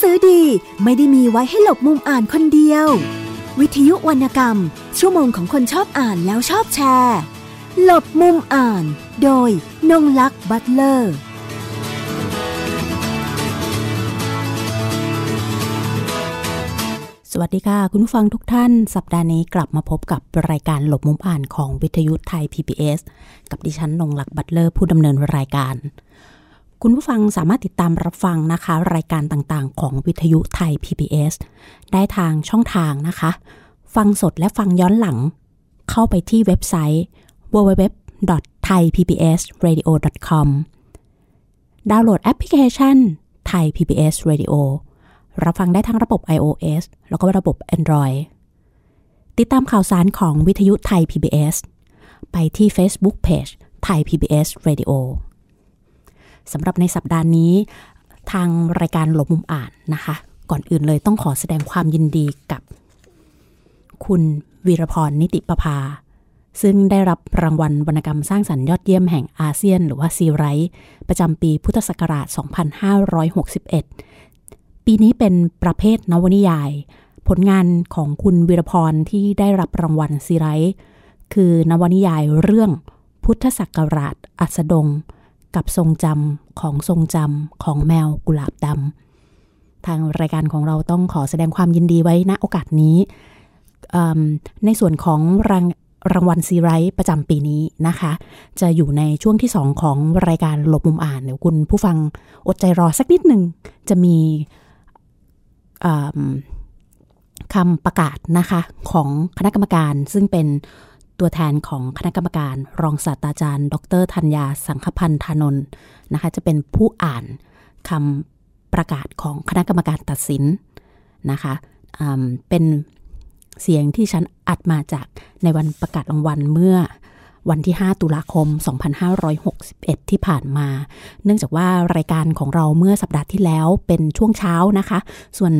สือดีไม่ได้มีไว้ให้หลบมุมอ่านคนเดียว วิทยุวรรณกรรม ชั่วโมงของคนชอบอ่านแล้วชอบแชร์ หลบมุมอ่าน โดยนงลักษณ์บัตเลอร์สวัสดีค่ะ คุณผู้ฟังทุกท่าน สัปดาห์นี้กลับมาพบกับรายการหลบมุมอ่านของวิทยุไทย PBS กับดิฉันนงลักษณ์บัตเลอร์ผู้ดำเนินรายการ คุณผู้ฟังสามารถติดตามรับฟังนะคะ รายการต่างๆ ของวิทยุไทย PBS ได้ทางช่องทางนะคะ ฟังสดและฟังย้อนหลัง เข้าไปที่เว็บไซต์ www.thaipbsradio.com ดาวน์โหลดแอปพลิเคชัน Thai PBS Radio รับฟังได้ทั้งระบบ iOS แล้วก็ระบบ Android ติดตามข่าวสารของวิทยุไทย PBS ไปที่ Facebook Page ไทย PBS Radio สำหรับในสัปดาห์นี้ ทางรายการหลบมุมอ่านนะคะ ก่อนอื่นเลยต้องขอแสดงความยินดีกับ คุณวีรพรนิติประภา ซึ่งได้รับรางวัลวรรณกรรมสร้างสรรค์ยอดเยี่ยมแห่งอาเซียน หรือว่าซีไรต์ประจำปีพุทธศักราช 2561 ปีนี้เป็นประเภทนวนิยาย ผลงานของคุณวีรพรที่ได้รับรางวัลซีไรต์คือนวนิยายเรื่องพุทธศักราชอัสดง กับทรงจำของทรงจำของแมวกุหลาบดำทางรายการของเราต้องขอแสดงความยินดีไว้ณโอกาสนี้ ในส่วนของรางรางวัลซีไรต์ประจำปีนี้นะคะ จะอยู่ในช่วงที่ 2 ของรายการหลบมุมอ่านเดี๋ยวคุณผู้ฟังอดใจรอสักนิดหนึ่งจะมีคำประกาศนะคะของคณะกรรมการซึ่งเป็น ตัวแทนของคณะกรรมการ รองศาสตราจารย์ ดรธัญญาสังคพันธ์ธานนท์นะคะจะเป็นผู้อ่านคำประกาศของคณะกรรมการตัดสินนะคะเป็นเสียงที่ฉันอัดมาจากในวันประกาศรางวัลเมื่อ วันที่ 5 ตุลาคม 2561 ที่ผ่านมา เนื่องจากว่ารายการของเราเมื่อสัปดาห์ที่แล้วเป็นช่วงเช้านะคะ ส่วน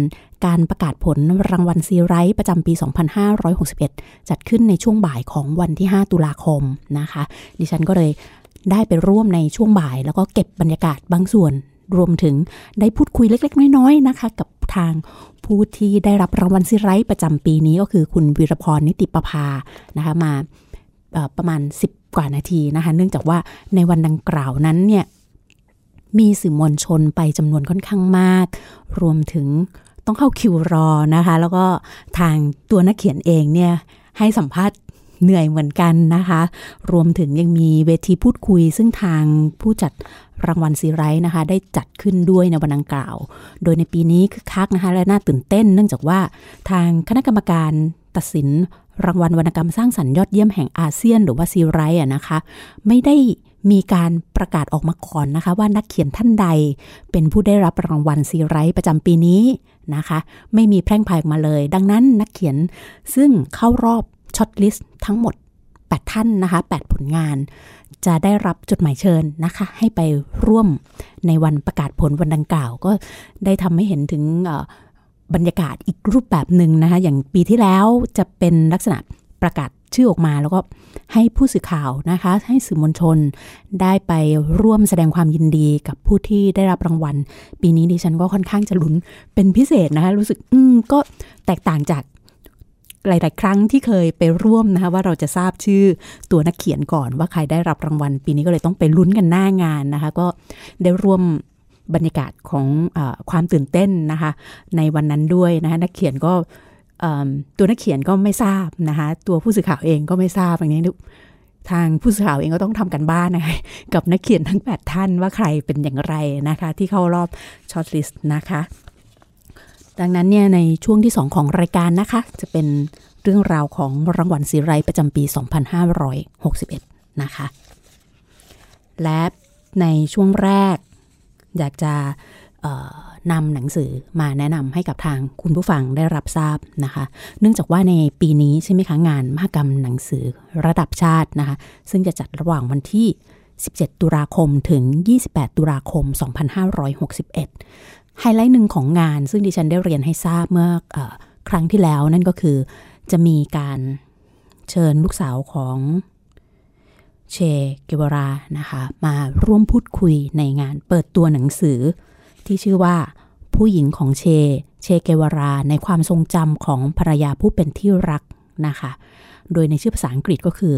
การประกาศผลรางวัลซีไรต์ประจำปี 2561 จัดขึ้นในช่วงบ่ายของวันที่ 5 ตุลาคมนะคะ ดิฉันก็เลยได้ไปร่วมในช่วงบ่าย แล้วก็เก็บบรรยากาศบางส่วนรวมถึงได้พูดคุยเล็ก ๆ น้อย ๆ นะคะ กับทางผู้ที่ได้รับรางวัลซีไรต์ประจำปีนี้ก็คือคุณวิรพรนิติประภานะคะมา ประมาณ 10 กว่านาทีนะคะ เนื่องจากว่าในวันดังกล่าวนั้นเนี่ยมีสื่อมวลชนไปจำนวนค่อนข้างมาก รวมถึงต้องเข้าคิวรอนะคะ แล้วก็ทางตัวนักเขียนเองเนี่ยให้สัมภาษณ์เหนื่อยเหมือนกันนะคะ รวมถึงยังมีเวทีพูดคุย ซึ่งทางผู้จัดรางวัลซีไรต์นะคะ ได้จัดขึ้นด้วยในวันดังกล่าว โดยในปีนี้คือคักนะคะ และน่าตื่นเต้น เนื่องจากว่าทางคณะกรรมการตัดสิน รางวัลวรรณกรรมสร้างสรรค์ยอดเยี่ยมแห่งอาเซียนหรือว่าซีไรต์นะคะ ไม่ได้มีการประกาศออกมาก่อนนะคะ ว่านักเขียนท่านใด เป็นผู้ได้รับรางวัลซีไรต์ประจำปีนี้นะคะ ไม่มีแพร่งพรายมาเลย ดังนั้นนักเขียนซึ่งเข้ารอบ shortlist ทั้งหมด 8 ท่านนะคะ 8 ผลงาน จะได้รับจดหมายเชิญนะคะ ให้ไปร่วมในวันประกาศผลวันดังกล่าว ก็ได้ทำให้เห็นถึง บรรยากาศอีกรูปแบบหนึ่งนะคะอย่างปีที่แล้วจะเป็นลักษณะประกาศชื่อออกมาแล้วก็ให้ผู้สื่อข่าวนะคะ ให้สื่อมวลชนได้ไปร่วมแสดงความยินดีกับผู้ที่ได้รับรางวัล ปีนี้ดิฉันก็ค่อนข้างจะลุ้นเป็นพิเศษนะคะ รู้สึกอืมก็แตกต่างจากหลาย ๆ ครั้งที่เคยไปร่วมนะคะว่าเราจะทราบชื่อตัวนักเขียนก่อนว่าใครได้รับรางวัล ปีนี้ก็เลยต้องไปลุ้นกันหน้างานนะคะ ก็ได้ร่วม บรรยากาศของอความตื่นเต้นนะคะในวันนั้นด้วยนะคะนักเขียนก็ตัวนักเขียนก็ไม่ทราบนะคะตัวผู้สื่อข่าวเองก็ไม่ทราบอย่างนี้ทางผู้สื่อข่าวเองก็ต้องทำกันบ้านนะคะกับนักเขียนทั้ง 8 ท่านว่าใครเป็นอย่างไรนะคะ ที่เข้ารอบช็อตลิสต์นะคะ ดังนั้นเนี่ยในช่วงที่ 2 ของรายการนะคะ จะเป็นเรื่องราวของรางวัลซีไรประจำปี 2561 นะคะ และในช่วงแรก อยากจะนำหนังสือมาแนะนำให้กับทางคุณผู้ฟังได้รับทราบนะคะ เนื่องจากว่าในปีนี้ใช่ไหมคะงานมหกรรมหนังสือระดับชาตินะคะ ซึ่งจะจัดระหว่างวันที่ 17 ตุลาคมถึง 28 ตุลาคม 2561 ไฮไลท์หนึ่งของงาน ซึ่งดิฉันได้เรียนให้ทราบเมื่ออครั้งที่แล้วนั่นก็คือจะมีการเชิญลูกสาวของ เชเกวรานะคะ มาร่วมพูดคุยในงานเปิดตัวหนังสือ ที่ชื่อว่า ผู้หญิงของเช เชเกวราในความทรงจำของภรรยาผู้เป็นที่รักนะคะ โดยในชื่อภาษาอังกฤษก็คือ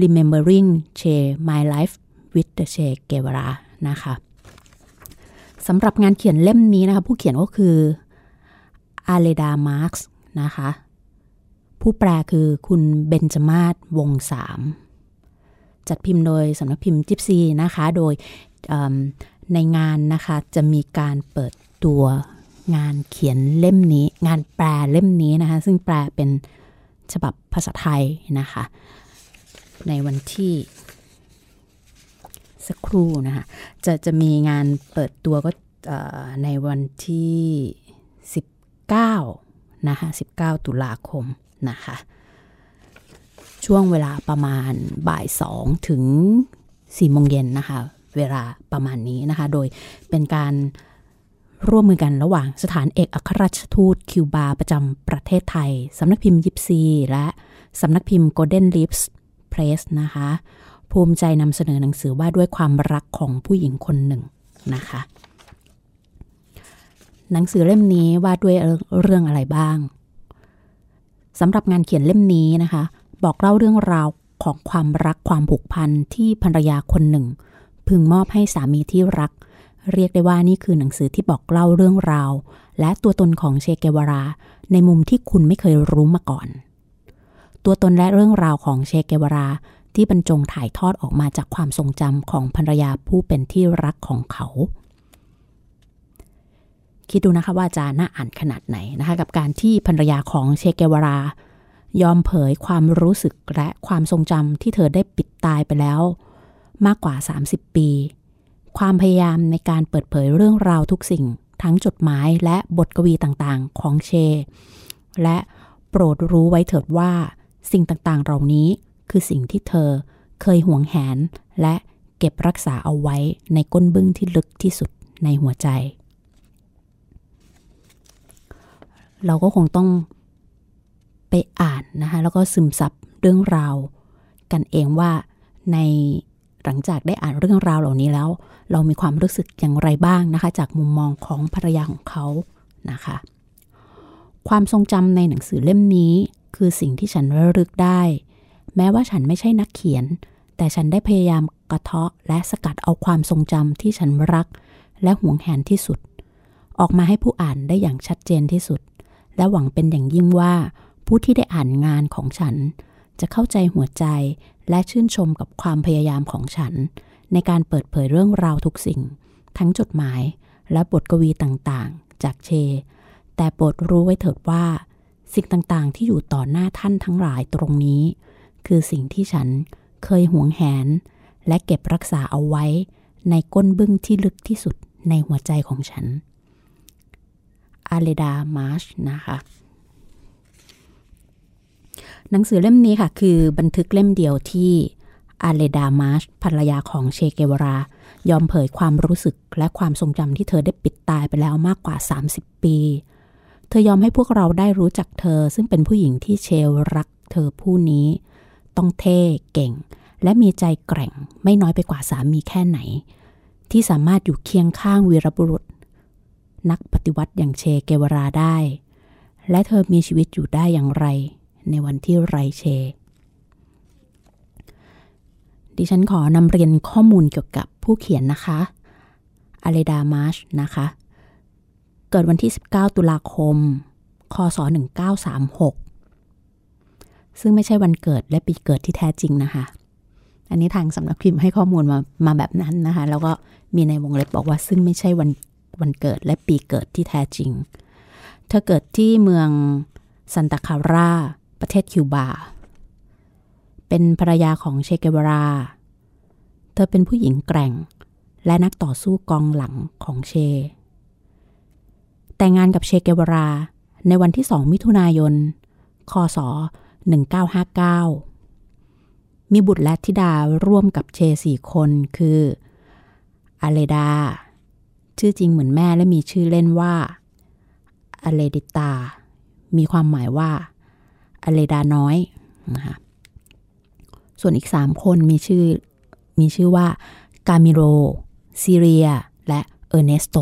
remembering Che my life with the Che Guevara นะคะสำหรับงานเขียนเล่มนี้นะคะ ผู้เขียนก็คืออาเลดามาร์กส์นะคะ ผู้แปลคือคุณเบญจมาศวงศ์สาม จัดพิมพ์โดยสำนักพิมพ์ยิปซีนะคะ โดยในงานนะคะจะมีการเปิดตัวงานเขียนเล่มนี้ งานแปลเล่มนี้นะคะ ซึ่งแปลเป็นฉบับภาษาไทยนะคะ ในวันที่สักครู่นะคะจะจะมีงานเปิดตัวก็ในวันที่ 19 นะคะ 19 ตุลาคมนะคะ ช่วงเวลาประมาณบ่ายสองถึง4โมงเย็นนะคะ เวลาประมาณนี้นะคะ โดยเป็นการร่วมมือกันระหว่างสถานเอกอัครราชทูตคิวบาประจำประเทศไทย สำนักพิมพ์ยิปซี และสำนักพิมพ์ Golden Lips Press นะคะ ภูมิใจนำเสนอหนังสือว่าด้วยความรักของผู้หญิงคนหนึ่งนะคะ หนังสือเล่มนี้ว่าด้วยเรื่องอะไรบ้างสำหรับงานเขียนเล่มนี้นะคะ บอกเล่าเรื่องราวของความรักความผูกพันที่ภรรยาคนหนึ่ง พึงมอบให้สามีที่รัก เรียกได้ว่านี่คือหนังสือที่บอกเล่าเรื่องราว และตัวตนของเชเกวารา ในมุมที่คุณไม่เคยรู้มาก่อน ตัวตนและเรื่องราวของเชเกวาราที่บรรจงถ่ายทอดออกมาจากความทรงจำของภรรยาผู้เป็นที่รักของเขา คิดดูนะคะว่าจะน่าอ่านขนาดไหนนะคะ กับการที่ภรรยาของเชเกวารา ยอมเผยความรู้สึกและความทรงจำที่เธอได้ปิดตายไปแล้ว มากกว่า 30 ปี ความพยายามในการเปิดเผยเรื่องราวทุกสิ่ง ทั้งจดหมายและบทกวีต่างๆ ของเช และโปรดรู้ไว้เถิดว่า สิ่งต่างๆ เหล่านี้คือสิ่งที่เธอเคยห่วงแหน และเก็บรักษาเอาไว้ในก้นบึ้งที่ลึกที่สุดในหัวใจ เราก็คงต้อง ไปอ่านนะคะแล้วก็ซึมซับเรื่องราว กันเองว่าในหลังจากได้อ่านเรื่องราวเหล่านี้แล้ว เรามีความรู้สึกอย่างไรบ้างนะคะ จากมุมมองของภรรยาของเขานะคะ ความทรงจำในหนังสือเล่มนี้ คือสิ่งที่ฉันระลึกได้ แม้ว่าฉันไม่ใช่นักเขียน แต่ฉันได้พยายามกระเทาะและสกัดเอาความทรงจำที่ฉันรัก และหวงแหนที่สุด ออกมาให้ผู้อ่านได้อย่างชัดเจนที่สุด และหวังเป็นอย่างยิ่งว่า ผู้ที่ได้อ่านงานของฉัน จะเข้าใจหัวใจและชื่นชมกับความพยายามของฉัน ในการเปิดเผยเรื่องราวทุกสิ่ง ทั้งจดหมายและบทกวีต่างๆ จากเช แต่โปรดรู้ไว้เถิดว่า สิ่งต่างๆ ที่อยู่ต่อหน้าท่านทั้งหลายตรงนี้ คือสิ่งที่ฉันเคยหวงแหน และเก็บรักษาเอาไว้ ในก้นบึ้งที่ลึกที่สุดในหัวใจของฉันอาเลดามาร์ชนะคะ หนังสือเล่มนี้ค่ะ คือบันทึกเล่มเดียวที่อาเลดามาชภรรยาของเชเกวรายอมเผยความรู้สึกและความทรงจำที่เธอได้ปิดตายไปแล้วมากกว่า 30 ปี เธอยอมให้พวกเราได้รู้จักเธอ ซึ่งเป็นผู้หญิงที่เชลรักเธอผู้นี้ ต้องเท่เก่ง และมีใจแกร่งไม่น้อยไปกว่าสามีแค่ไหน ที่สามารถอยู่เคียงข้างวีรบุรุษ นักปฏิวัติอย่างเชเกวราได้ และเธอมีชีวิตอยู่ได้อย่างไร ในวันที่ไรเช ดิฉันขอนำเรียนข้อมูลเกี่ยวกับผู้เขียนนะคะอเลดามาร์ชนะคะ เกิดวันที่ 19 ตุลาคม คศ 1936 ซึ่งไม่ใช่วันเกิดและปีเกิดที่แท้จริงนะคะ อันนี้ทางสำนักพิมพ์ให้ข้อมูลมามาแบบนั้นนะคะ แล้วก็มีในวงเล็บบอกว่าซึ่งไม่ใช่วันวันเกิดและปีเกิดที่แท้จริง เธอเกิดที่เมืองซันตาคารา ประเทศคิวบา เป็นภรรยาของเชเกวรา เธอเป็นผู้หญิงแกร่ง และนักต่อสู้กองหลังของเช แต่งงานกับเชเกวราในวันที่ 2 มิถุนายน คศ 1959 มีบุตรและธิดาร่วมกับเชสี่คนคืออาเลดา ชื่อจริงเหมือนแม่และมีชื่อเล่นว่าอเลดิตา มีความหมายว่า อเลดาน้อยนะคะส่วนอีก 3 คนมีชื่อมีชื่อว่า กามิโรซีเรีย และเออร์เนสโต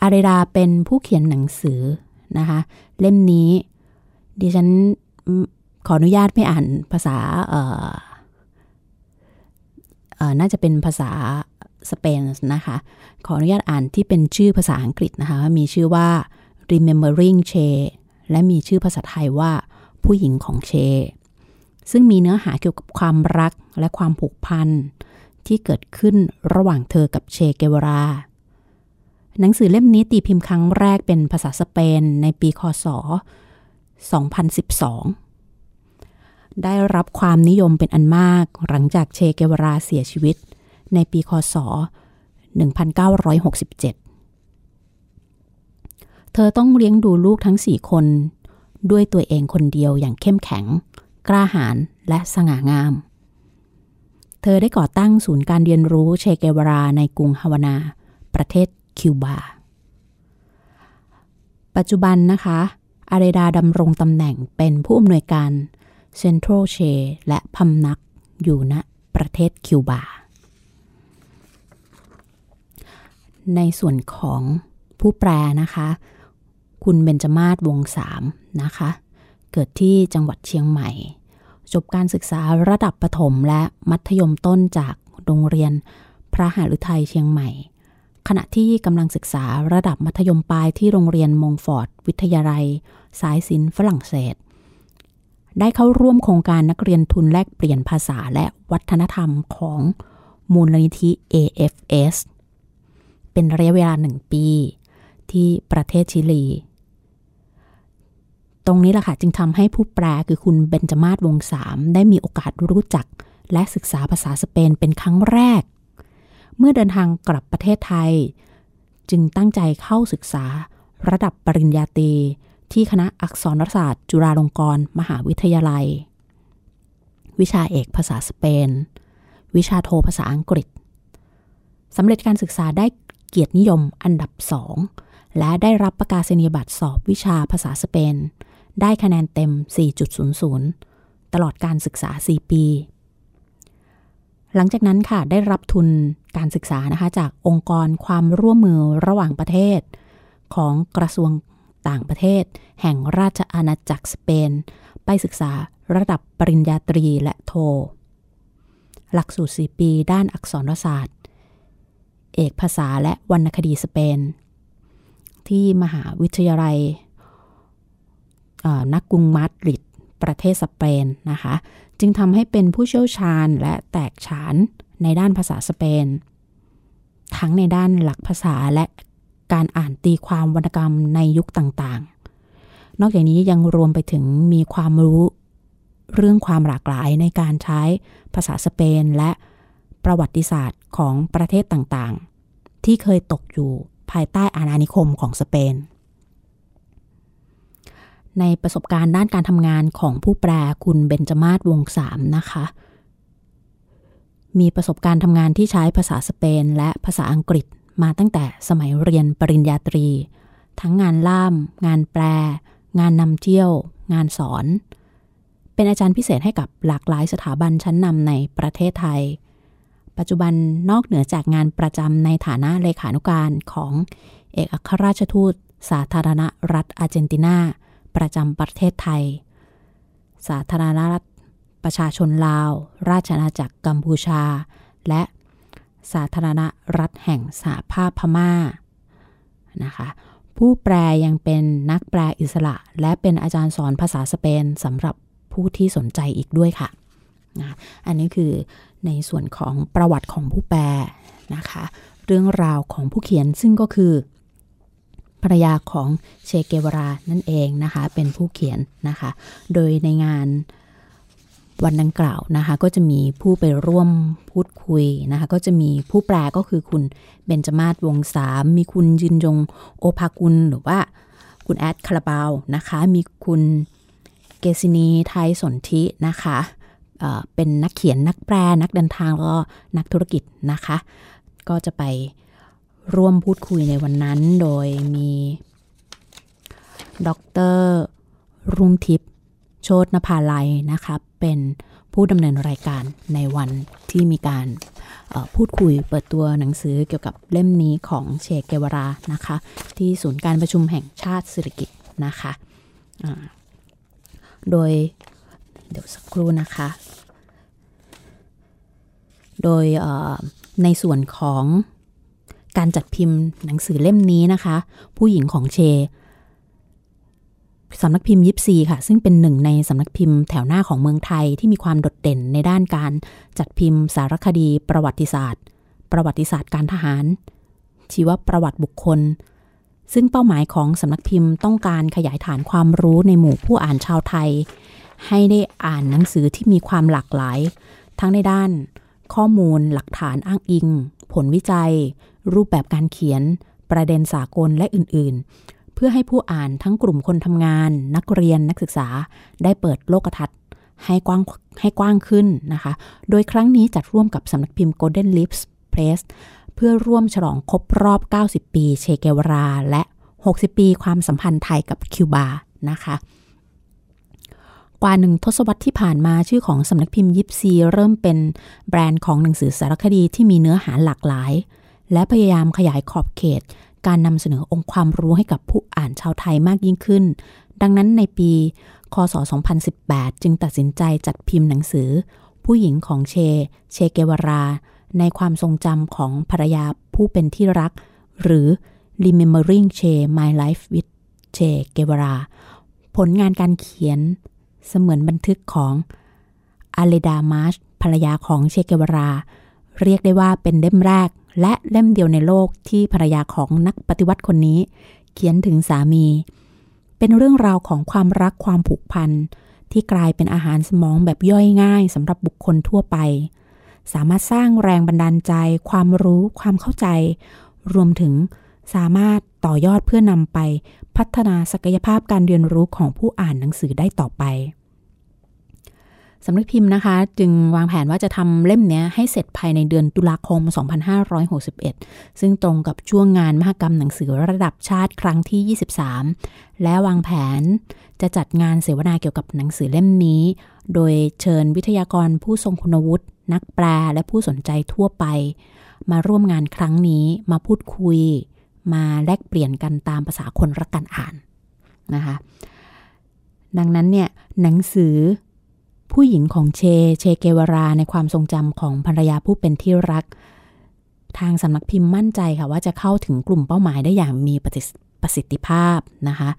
อาริดาเป็นผู้เขียนหนังสือนะคะ เล่มนี้ ดิฉันขออนุญาตไม่อ่านภาษาเออเออน่าจะเป็นภาษาสเปนนะคะ ขออนุญาตอ่านที่เป็นชื่อภาษาอังกฤษนะคะ มีชื่อว่า remembering Che และมีชื่อภาษาไทยว่า ผู้หญิงของเช ซึ่งมีเนื้อหาเกี่ยวกับความรักและความผูกพันที่เกิดขึ้นระหว่างเธอกับเชเกวรา หนังสือเล่มนี้ตีพิมพ์ครั้งแรกเป็นภาษาสเปนในปีคศ 2012 ได้รับความนิยมเป็นอันมากหลังจากเชเกวราเสียชีวิต ในปีคศ 1967 เธอต้องเลี้ยงดูลูกทั้งสี่คน ด้วยตัวเองคนเดียวอย่างเข้มแข็ง กล้าหาญและสง่างาม เธอได้ก่อตั้งศูนย์การเรียนรู้เชเกวราในกรุงฮาวานา ประเทศคิวบา ปัจจุบันนะคะอาเรดาดำรงตำแหน่งเป็นผู้อำนวยการเซ็นทรัลเชและพำนักอยู่ณประเทศคิวบา ในส่วนของผู้แปลนะคะ คุณเบนจมาศวงสามนะคะ เกิดที่จังหวัดเชียงใหม่ จบการศึกษาระดับประถมและมัธยมต้นจากโรงเรียนพระหฤทัยเชียงใหม่ ขณะที่กำลังศึกษาระดับมัธยมปลายที่โรงเรียนมงฟอร์ดวิทยาลัย สายศิลป์ฝรั่งเศส ได้เข้าร่วมโครงการนักเรียนทุนแลกเปลี่ยนภาษาและวัฒนธรรมของมูลนิธิ AFS เป็นระยะเวลาหนึ่งปี ที่ประเทศชิลี ตรงนี้แหละค่ะจึงทำให้ผู้แปลคือคุณเบนจมาศวงสามได้มีโอกาสรู้จัก และศึกษาภาษาสเปนเป็นครั้งแรก เมื่อเดินทางกลับประเทศไทย จึงตั้งใจเข้าศึกษา ระดับปริญญาตรีที่คณะอักษรศาสตร์ จุฬาลงกรณ์มหาวิทยาลัย วิชาเอกภาษาสเปน วิชาโทภาษาอังกฤษสำเร็จการศึกษาได้เกียรตินิยมอันดับสองและได้รับประกาศนียบัตรสอบวิชาภาษาสเปน ได้คะแนนเต็ม 4.00 ตลอดการศึกษา 4 ปี หลังจากนั้นค่ะ ได้รับทุนการศึกษานะคะ จากองค์กรความร่วมมือระหว่างประเทศ ของกระทรวงต่างประเทศ แห่งราชอาณาจักรสเปน ไปศึกษาระดับปริญญาตรีและโท หลักสูตร 4 ปีด้านอักษรศาสตร์ เอกภาษาและวรรณคดีสเปน ที่มหาวิทยาลัย นักกรุงมาดริดประเทศสเปนนะคะ จึงทำให้เป็นผู้เชี่ยวชาญและแตกฉานในด้านภาษาสเปน ทั้งในด้านหลักภาษาและการอ่านตีความวรรณกรรมในยุคต่างๆ นอกจากนี้ยังรวมไปถึงมีความรู้เรื่องความหลากหลายในการใช้ภาษาสเปนและประวัติศาสตร์ของประเทศต่างๆ ที่เคยตกอยู่ภายใต้อาณานิคมของสเปน ในประสบการณ์ด้านการทำงานของผู้แปลคุณเบนจมาศวงสามนะคะ มีประสบการณ์ทำงานที่ใช้ภาษาสเปนและภาษาอังกฤษมาตั้งแต่สมัยเรียนปริญญาตรี ทั้งงานล่าม งานแปล งานนำเที่ยว งานสอน เป็นอาจารย์พิเศษให้กับหลากหลายสถาบันชั้นนำในประเทศไทย ปัจจุบันนอกเหนือจากงานประจำในฐานะเลขานุการของเอกอัครราชทูตสาธารณรัฐอาร์เจนตินา ประจำประเทศไทย สาธารณรัฐประชาชนลาว ราชอาณาจักรกัมพูชา และสาธารณรัฐแห่งสหภาพพม่านะคะผู้แปลยังเป็นนักแปลอิสระ และเป็นอาจารย์สอนภาษาสเปนสำหรับผู้ที่สนใจอีกด้วยค่ะนะอันนี้คือในส่วนของประวัติของผู้แปลนะคะ เรื่องราวของผู้เขียนซึ่งก็คือ ภรรยาของเชเกวรานั่นเองนะคะ เป็นผู้เขียนนะคะ โดยในงานวันดังกล่าวนะคะ ก็จะมีผู้ไปร่วมพูดคุยนะคะ ก็จะมีผู้แปลก็คือคุณเบนจมาศวงสาม มีคุณยินยงโอภากุลหรือว่าคุณแอดคาราบาวนะคะ มีคุณเกซินีไทยสนธินะคะเเป็นนักเขียนนักแปลนักเดินทางแล้วก็นักธุรกิจนะคะ ก็จะไป ร่วมพูดคุยในวันนั้น โดยมีดรรุ่งทิพย์โชตนภาลัยนะคะเป็นผู้ดำเนินรายการในวันที่มีการพูดคุยเปิดตัวหนังสือเกี่ยวกับเล่มนี้ของเชเกวรานะคะ ที่ศูนย์การประชุมแห่งชาติสิริกิตนะคะโดยเดี๋ยวสักครู่นะคะ โดยในส่วนของ การจัดพิมพ์หนังสือเล่มนี้นะคะ ผู้หญิงของเชสำนักพิมพ์ยิปซีค่ะ ซึ่งเป็นหนึ่งในสำนักพิมพ์แถวหน้าของเมืองไทยที่มีความโดดเด่นในด้านการจัดพิมพ์สารคดี ประวัติศาสตร์ ประวัติศาสตร์การทหาร ชีวประวัติบุคคล ซึ่งเป้าหมายของสำนักพิมพ์ต้องการขยายฐานความรู้ในหมู่ผู้อ่านชาวไทย ให้ได้อ่านหนังสือที่มีความหลากหลาย ทั้งในด้าน ข้อมูลหลักฐานอ้างอิง ผลวิจัย รูปแบบการเขียน ประเด็นสากลและอื่นๆ เพื่อให้ผู้อ่านทั้งกลุ่มคนทำงาน นักเรียนนักศึกษาได้เปิดโลกทัศน์ให้กว้างให้กว้างขึ้นนะคะ โดยครั้งนี้จัดร่วมกับสำนักพิมพ์ Golden Lips Press เพื่อร่วมฉลองครบรอบ 90 ปี เชเกวรา และ 60 ปีความสัมพันธ์ไทยกับคิวบา นะคะ กว่าหนึ่งทศวรรษที่ผ่านมาชื่อของสำนักพิมพ์ยิปซีเริ่มเป็นแบรนด์ของหนังสือสารคดีที่มีเนื้อหาหลากหลาย และพยายามขยายขอบเขต การนำเสนอองค์ความรู้ให้กับผู้อ่านชาวไทยมากยิ่งขึ้น ดังนั้นในปี คศ 2018 จึงตัดสินใจจัดพิมพ์หนังสือ ผู้หญิงของเช เชเกวรา ในความทรงจำของภรรยาผู้เป็นที่รัก หรือ Remembering Che My Life with Che Guevara ผลงานการเขียนเสมือนบันทึกของอาเลดามาร์ชภรรยาของเชเกวรา เรียกได้ว่าเป็นเล่มแรก และเล่มเดียวในโลกที่ภรรยาของนักปฏิวัติคนนี้ เขียนถึงสามี เป็นเรื่องราวของความรักความผูกพันที่กลายเป็นอาหารสมองแบบย่อยง่ายสำหรับบุคคลทั่วไป สามารถสร้างแรงบันดาลใจ ความรู้ ความเข้าใจ รวมถึงสามารถต่อยอดเพื่อนำไป พัฒนาศักยภาพการเรียนรู้ของผู้อ่านหนังสือได้ต่อไป สำนักพิมพ์นะคะ จึงวางแผนว่าจะทำเล่มนี้ให้เสร็จภายในเดือนตุลาคม 2561 ซึ่งตรงกับช่วงงานมหกรรมหนังสือระดับชาติครั้งที่ 23 และวางแผนจะจัดงานเสวนาเกี่ยวกับหนังสือเล่มนี้ โดยเชิญวิทยากรผู้ทรงคุณวุฒินักแปลและผู้สนใจทั่วไป มาร่วมงานครั้งนี้มาพูดคุย มาแลกเปลี่ยนกันตามภาษาคนรักการอ่านนะคะดังนั้นเนี่ยหนังสือ ผู้หญิงของเช เชเกวราในความทรงจำของภรรยาผู้เป็นที่รัก ทางสำนักพิมพ์มั่นใจค่ะว่าจะเข้าถึงกลุ่มเป้าหมายได้อย่างมีประสิทธิภาพนะคะ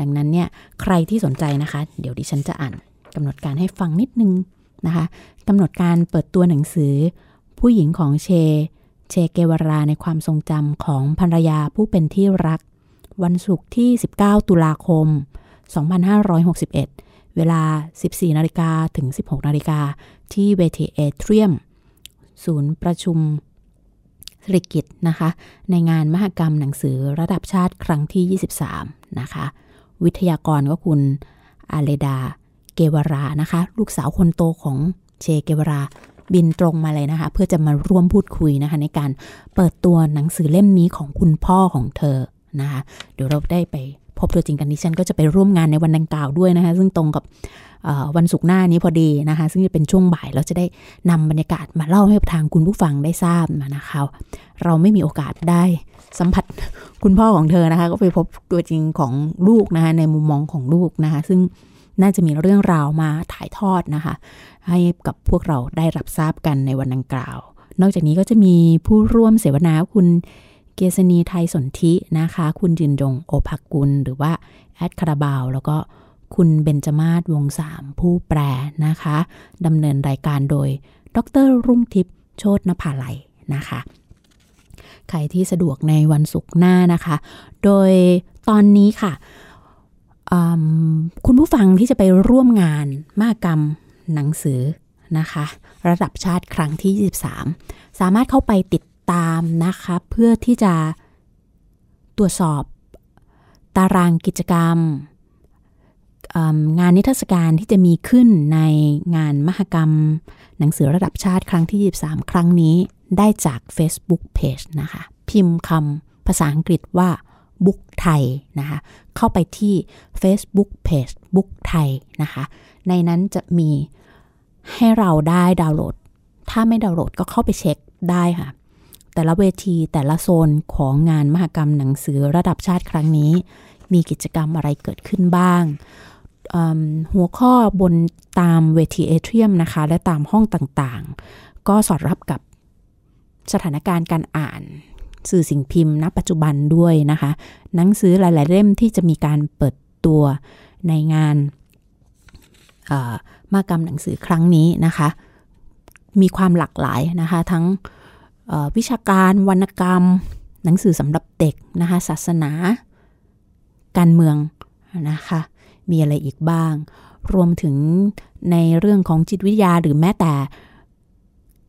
ดังนั้นเนี่ยใครที่สนใจนะคะ เดี๋ยวดิฉันจะอ่านกำหนดการให้ฟังนิดนึงนะคะกำหนดการเปิดตัวหนังสือ ผู้หญิงของเช เชเกวราในความทรงจำของภรรยาผู้เป็นที่รัก วันศุกร์ที่ 19 ตุลาคม 2561 เวลา 14 นาฬิกาถึง 16 นาฬิกา ที่เวทีเอเทรียม ศูนย์ประชุมสริกิตนะคะ ในงานมหกรรมหนังสือระดับชาติครั้งที่ 23 นะคะ วิทยากรก็คุณอาเลดาเกวรา นะคะ ลูกสาวคนโตของเชเกวราบินตรงมาเลยนะคะ เพื่อจะมาร่วมพูดคุยนะคะ ในการเปิดตัวหนังสือเล่มนี้ของคุณพ่อของเธอนะคะ เดี๋ยวเราได้ไป พบตัวจริงกันดิฉันก็จะไปร่วมงานในวันดังกล่าวด้วยนะคะ ซึ่งตรงกับวันศุกร์หน้านี้พอดีนะคะ ซึ่งจะเป็นช่วงบ่ายเราจะได้นำบรรยากาศมาเล่าให้ทางคุณผู้ฟังได้ทราบนะคะ เราไม่มีโอกาสได้สัมผัสคุณพ่อของเธอนะคะ ก็ไปพบตัวจริงของลูกนะคะในมุมมองของลูกนะคะ ซึ่งน่าจะมีเรื่องราวมาถ่ายทอดนะคะ ให้กับพวกเราได้รับทราบกันในวันดังกล่าว นอกจากนี้ก็จะมีผู้ร่วมเสวนาคุณ เกษณีไทยสนธินะคะ คุณจินจงโอภักกุล หรือว่าแอดคาราบาว แล้วก็คุณเบนจมาศวงสามผู้แปรนะคะดำเนินรายการโดย ดรรุ่งทิพย์โชตนภาไลนะคะ ใครที่สะดวกในวันศุกร์หน้านะคะ โดยตอนนี้ค่ะ คุณผู้ฟังที่จะไปร่วมงานมากรรมหนังสือนะคะ ระดับชาติครั้งที่ 23 สามารถเข้าไปติด ตามนะคะเพื่อที่จะตรวจสอบตารางกิจกรรม งานนิทรรศการที่จะมีขึ้นในงานมหกรรม หนังสือระดับชาติครั้งที่ 23 ครั้งนี้ได้จาก Facebook Page นะคะ พิมพ์คำภาษาอังกฤษว่าบุ๊กไทยนะคะ เข้าไปที่ Facebook Page บุ๊กไทยนะคะ ในนั้นจะมีให้เราได้ดาวน์โหลด ถ้าไม่ดาวน์โหลดก็เข้าไปเช็คได้ค่ะ แต่ละเวทีแต่ละโซนของงานมหกรรมหนังสือระดับชาติครั้งนี้ มีกิจกรรมอะไรเกิดขึ้นบ้าง หัวข้อบนตามเวทีเอเทียมนะคะ และตามห้องต่างๆ ก็สอดรับกับสถานการณ์การอ่านสื่อสิ่งพิมพ์ณปัจจุบันด้วยนะคะ หนังสือหลาย ๆ เล่มที่จะมีการเปิดตัวในงานมากรรมหนังสือครั้งนี้นะคะ มีความหลากหลายนะคะ ทั้ง วิชาการวรรณกรรม หนังสือสำหรับเด็กนะคะ ศาสนา การเมืองนะคะ มีอะไรอีกบ้าง รวมถึงในเรื่องของจิตวิทยาหรือแม้แต่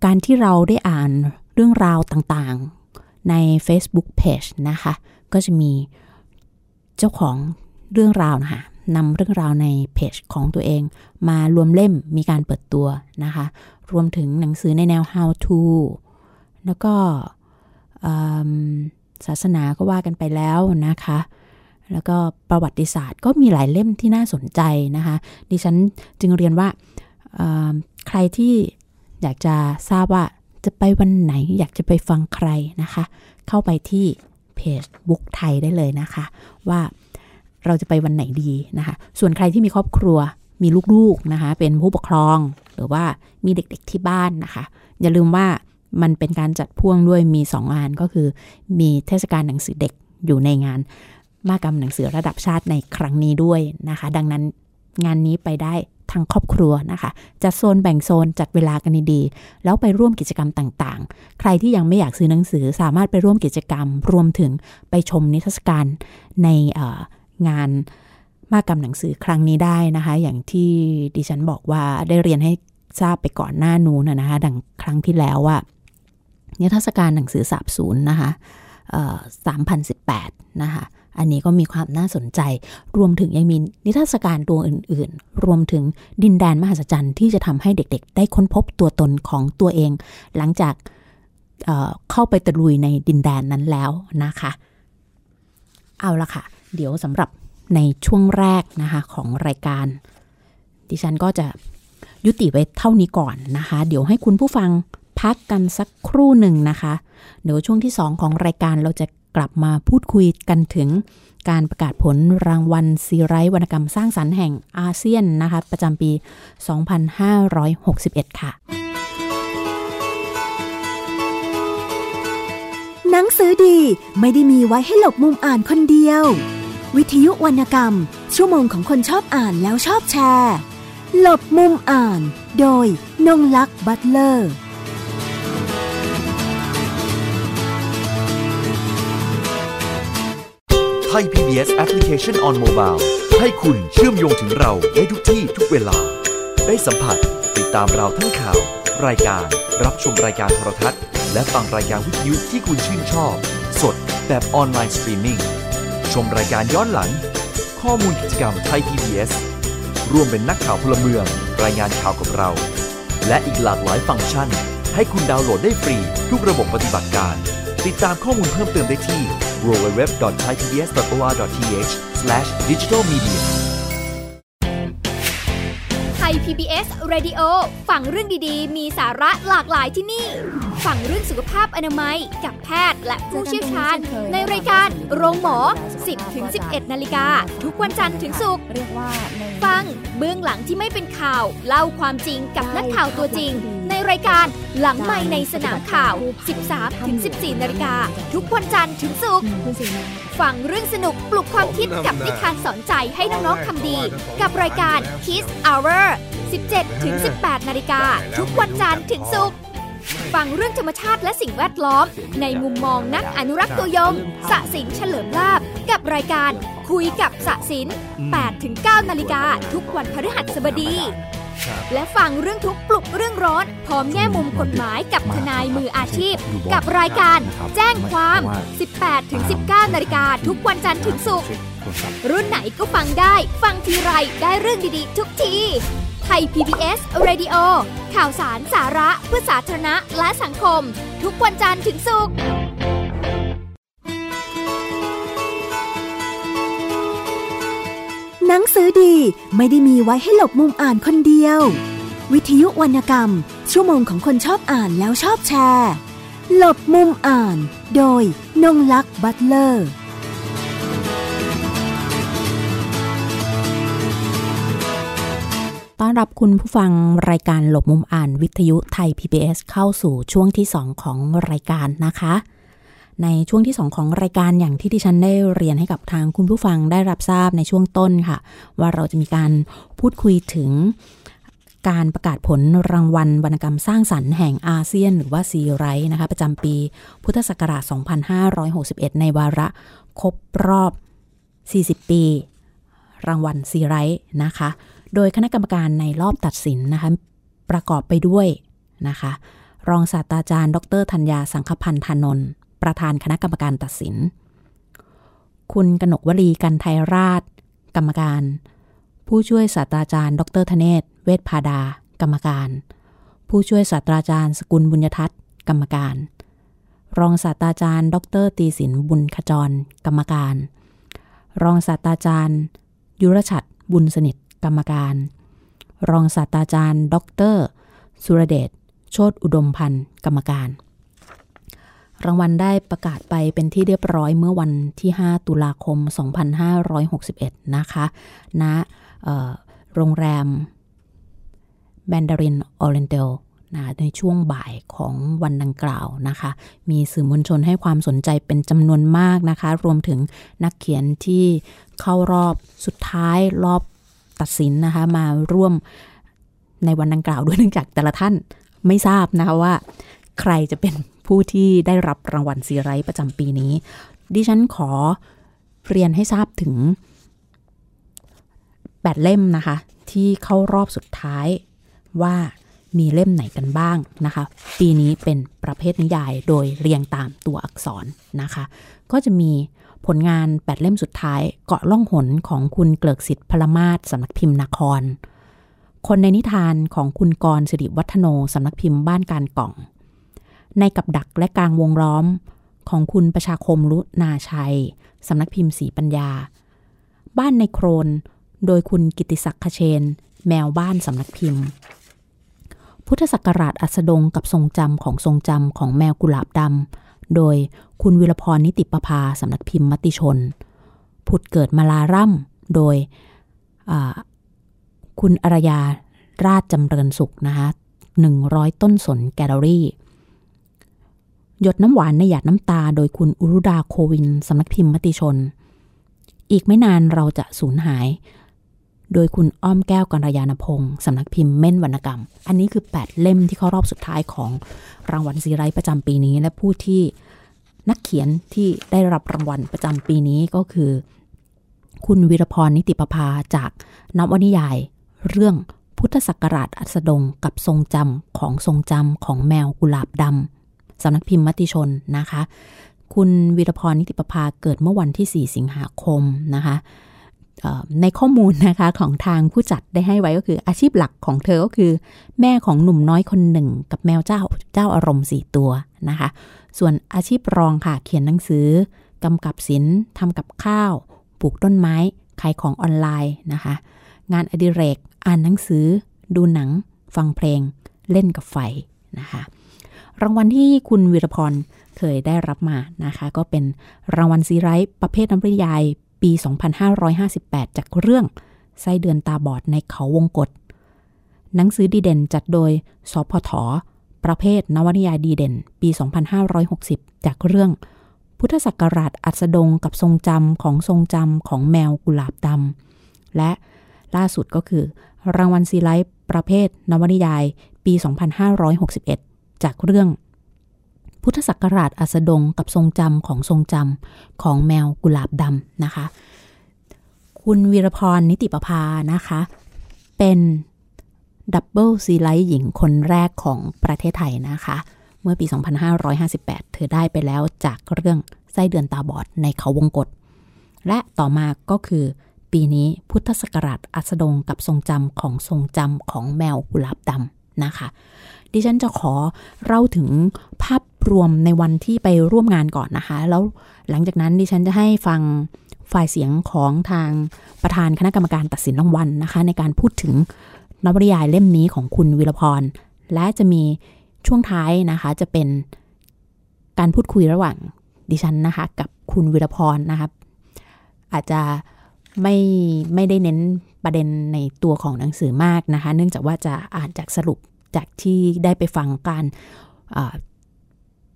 การที่เราได้อ่านเรื่องราวต่างๆ ใน Facebook Page นะคะ ก็จะมีเจ้าของเรื่องราวนะคะนำเรื่องราวในเพจของตัวเอง มารวมเล่มมีการเปิดตัวนะคะ รวมถึงหนังสือในแนว how to แล้วก็ศาสนาก็ว่ากันไปแล้วนะคะ แล้วก็ประวัติศาสตร์ก็มีหลายเล่มที่น่าสนใจนะคะ ดิฉันจึงเรียนว่าใครที่อยากจะทราบว่าจะไปวันไหนอยากจะไปฟังใครนะคะ เข้าไปที่เพจบุ๊กไทยได้เลยนะคะ ว่าเราจะไปวันไหนดีนะคะ ส่วนใครที่มีครอบครัวมีลูกๆนะคะ เป็นผู้ปกครองหรือว่ามีเด็กๆที่บ้านนะคะ อย่าลืมว่า มันเป็นการจัดพ่วงด้วยมี2งานก็คือ มีเทศกาลหนังสือเด็กอยู่ในงานมากรรมหนังสือระดับชาติในครั้งนี้ด้วยนะคะ ดังนั้นงานนี้ไปได้ทั้งครอบครัวนะคะ จัดโซนแบ่งโซนจัดเวลากันดีๆ แล้วไปร่วมกิจกรรมต่างๆ ใครที่ยังไม่อยากซื้อหนังสือสามารถไปร่วมกิจกรรม รวมถึงไปชมนิทรรศการในงานมากรรมหนังสือครั้งนี้ได้นะคะ อย่างที่ดิฉันบอกว่าได้เรียนให้ทราบไปก่อนหน้านู้นนะคะ ดังครั้งที่แล้วว่า นิทรรศการหนังสือสาบศูนย์นะคะสามพันสิบแปดนะคะ อันนี้ก็มีความน่าสนใจ รวมถึงยังมีนิทรรศการตัวอื่น ๆ รวมถึงดินแดนมหัศจรรย์ที่จะทำให้เด็ก ๆ ได้ค้นพบตัวตนของตัวเอง หลังจากเเข้าไปตะลุยในดินแดนนั้นแล้วนะคะ เอาละค่ะ เดี๋ยวสำหรับในช่วงแรกนะคะของรายการ ดิฉันก็จะยุติไว้เท่านี้ก่อนนะคะ เดี๋ยวให้คุณผู้ฟัง พักกันสักครู่หนึ่งนะคะ เดี๋ยวช่วงที่ 2 ของรายการเราจะกลับมาพูดคุยกันถึงการประกาศผลรางวัลซีไรต์วรรณกรรมสร้างสรรค์แห่งอาเซียนนะคะ ประจำปี 2561 ค่ะ หนังสือดีไม่ได้มีไว้ให้หลบมุมอ่านคนเดียว วิทยุวรรณกรรม ชั่วโมงของคนชอบอ่านแล้วชอบแชร์ หลบมุมอ่าน โดยนงลักษ์บัตเลอร์ ไทย PBS Application on Mobile ให้คุณเชื่อมโยงถึงเราได้ทุกที่ทุกเวลา ได้สัมผัสติดตามเราทั้งข่าว รายการ รับชมรายการโทรทัศน์ และฟังรายการวิทยุที่คุณชื่นชอบ สดแบบออนไลน์สตรีมมิ่งชมรายการย้อนหลัง ข้อมูลกิจกรรมไทย PBS ร่วมเป็นนักข่าวพลเมือง รายงานข่าวกับเรา และอีกหลากหลายฟังก์ชัน ให้คุณดาวน์โหลดได้ฟรีทุกระบบปฏิบัติการ ติดตามข้อมูลเพิ่มเติมได้ที่ www.thaipbs.or.th/digitalmedia ไทย PBS Radio ฟังเรื่องดีๆ มีสาระหลากหลายที่นี่ ฟังเรื่องสุขภาพอนามัย กับแพทย์และผู้เชี่ยวชาญ ในรายการโรงหมอ 10ถึง11 นาฬิกา ทุกวันจันทร์ถึงศุกร์ฟังเบื้องหลังที่ไม่เป็นข่าว เล่าความจริงกับนักข่าวตัวจริงใน รายการหลังไม่ในสนามข่าว 13-14 นาฬิกา ทุกวันจันทร์ถึงศุกร์ฟังเรื่องสนุกปลุกความคิดกับนิทานสอนใจให้น้องๆทำดี กับรายการ Kiss Hour 17-18 นาฬิกา ทุกวันจันทร์ถึงศุกร์ฟังเรื่องธรรมชาติและสิ่งแวดล้อม ในมุมมองนักอนุรักษ์ตัวยง สะสินเฉลิมลาบ กับรายการคุยกับสะสิน8-9 นาฬิกา ทุกวันพฤหัสบดี และฟังเรื่องทุกปลุกเรื่องร้อน พร้อมแง่มุมกฎหมายกับทนายมืออาชีพ กับรายการแจ้งความ 18ถึง19 นาฬิกาทุกวันจันทร์ถึงศุกร์รุ่นไหนก็ฟังได้ ฟังทีไรได้เรื่องดีๆ ทุกทีไทย PBS Radio ข่าวสารสาระเพื่อสาธารณะและสังคม ทุกวันจันทร์ถึงศุกร์ หนังสือดีไม่ได้มีไว้ให้หลบมุมอ่านคนเดียว วิทยุวรรณกรรม ชั่วโมงของคนชอบอ่านแล้วชอบแชร์ หลบมุมอ่าน โดยนงลักษ์บัตเลอร์ต้อนรับคุณผู้ฟังรายการหลบมุมอ่านวิทยุไทย PBS เข้าสู่ช่วงที่ 2 ของรายการนะคะ ในช่วงที่ 2 ของรายการอย่างที่ดิฉันได้เรียนให้กับทางคุณผู้ฟังได้รับทราบในช่วงต้นค่ะ ว่าเราจะมีการพูดคุยถึงการประกาศผลรางวัลวรรณกรรมสร้างสรรค์แห่งอาเซียน หรือว่าซีไรต์นะคะประจำปีพุทธศักราช 2561 ในวาระครบรอบ 40 ปี รางวัลซีไรต์นะคะ โดยคณะกรรมการในรอบตัดสินนะคะประกอบไปด้วยนะคะ รองศาสตราจารย์ ดรธัญญาสังคพันธ์ธนนท์ ประธานคณะกรรมการตัดสิน คุณกนกวลีกันไทยราช กรรมการ ผู้ช่วยศาสตราจารย์ ดรธเนศ เวชพาดา กรรมการ ผู้ช่วยศาสตราจารย์สกุลบุญยทัศน์ กรรมการ รองศาสตราจารย์ ดร ตีสินบุญขจร กรรมการ รองศาสตราจารย์ ยุรชัดบุญสนิท กรรมการ รองศาสตราจารย์ ดร สุรเดช โชตอุดมพันธ์ กรรมการ รางวัลได้ประกาศไปเป็นที่เรียบร้อยเมื่อวันที่ 5 ตุลาคม 2561 นะคะณนะโรงแรมแบนดารินออเรนเดลนะในช่วงบ่ายของวันดังกล่าวนะคะ มีสื่อมวลชนให้ความสนใจเป็นจำนวนมากนะคะ รวมถึงนักเขียนที่เข้ารอบสุดท้ายรอบตัดสินนะคะ มาร่วมในวันดังกล่าวด้วยเนื่องจากแต่ละท่านไม่ทราบนะคะว่า ใครจะเป็น ผู้ที่ได้รับรางวัลซีไรต์ประจำปีนี้ ดิฉันขอเรียนให้ทราบถึงแปดเล่มนะคะ ที่เข้ารอบสุดท้ายว่ามีเล่มไหนกันบ้างนะคะ ปีนี้เป็นประเภทนิยายโดยเรียงตามตัวอักษรนะคะ ก็จะมีผลงาน8เล่มสุดท้ายเกาะล่องหนของคุณเกลิกสิทธิ์พลมาศสำนักพิมพ์นคร คนในนิทานของคุณกรสิริวัฒโนสำนักพิมพ์บ้านการกล่อง ในกับดักและกลางวงล้อมของคุณประชาคมรุนาชัย สำนักพิมพ์สีปัญญา บ้านในโครน โดยคุณกิติศักดิ์ขเชน แมวบ้านสำนักพิมพ์ พุทธศักราชอัสดงกับทรงจำของทรงจำของแมวกุหลาบดำ โดยคุณวิรพรนิติประภาสำนักพิมพ์มติชน ผุดเกิดมาลาร่ำ โดยคุณอรยาราชจำเริญสุขนะคะหนึ่งร้อยต้นสนแกลเลอรี่ หยดน้ำหวานในหยาดน้ำตา โดยคุณอุรุดาโควินสำนักพิมพ์มติชน อีกไม่นานเราจะสูญหาย โดยคุณอ้อมแก้วกัญยานพงศ์สำนักพิมพ์เม่นวรรณกรรม อันนี้คือ 8 เล่มที่เข้ารอบสุดท้ายของรางวัลซีไรต์ประจำปีนี้ และผู้ที่นักเขียนที่ได้รับรางวัลประจำปีนี้ก็คือ คุณวิรพรนิติประภาจากนวนิยาย เรื่องพุทธศักราชอัสดงกับทรงจำของทรงจำของแมวกุหลาบดำ สำนักพิมพ์มติชนนะคะ คุณวิรพรนิติประภาเกิดเมื่อวันที่ 4 สิงหาคมนะคะในข้อมูลนะคะของทางผู้จัดได้ให้ไว้ก็คืออาชีพหลักของเธอก็คือ แม่ของหนุ่มน้อยคนหนึ่ง กับแมวเจ้าเจ้าอารมณ์สี่ตัวนะคะ ส่วนอาชีพรองค่ะเขียนหนังสือกำกับศิลป์ทำกับข้าว ปลูกต้นไม้ขายของออนไลน์นะคะ งานอดิเรก อ่านหนังสือ ดูหนัง ฟังเพลง เล่นกับไฟนะคะ รางวัลที่คุณวิรพรเคยได้รับมานะคะ ก็เป็นรางวัลซีไรต์ประเภทนวนิยายปี 2558 จากเรื่องไส้เดือนตาบอดในเขาวงกฏหนังสือดีเด่นจัดโดยสพทประเภทนวนิยายดีเด่น ปี 2560 จากเรื่อง พุทธศักราชอัสดงกับทรงจำของทรงจำของแมวกุหลาบดำและล่าสุดก็คือ รางวัลซีไลท์ประเภทนวนิยาย ปี 2561 จากเรื่อง พุทธศักราชอัสดงกับทรงจำของทรงจำของแมวกุหลาบดำนะคะ คุณวีรพรนิติประภานะคะ เป็น double ซีไรต์หญิงคนแรกของประเทศไทยนะคะ เมื่อปี 2558 เธอได้ไปแล้วจากเรื่องไส้เดือนตาบอดในเขาวงกตและต่อมาก็คือปีนี้พุทธศักราชอัสดงกับทรงจำของทรงจำของแมวกุหลาบดำนะคะ ดิฉันจะขอเล่าถึงภาพรวมในวันที่ไปร่วมงานก่อนนะคะ แล้วหลังจากนั้นดิฉันจะให้ฟังฝ่ายเสียงของทางประธานคณะกรรมการตัดสินรางวัลนะคะ ในการพูดถึงนวนิยายเล่มนี้ของคุณวิรพร และจะมีช่วงท้ายนะคะ จะเป็นการพูดคุยระหว่างดิฉันนะคะ กับคุณวิรพรนะคะอาจจะไม่ไม่ได้เน้นประเด็นในตัวของหนังสือมากนะคะ เนื่องจากว่าจะอ่านจากสรุป จากที่ได้ไปฟังการ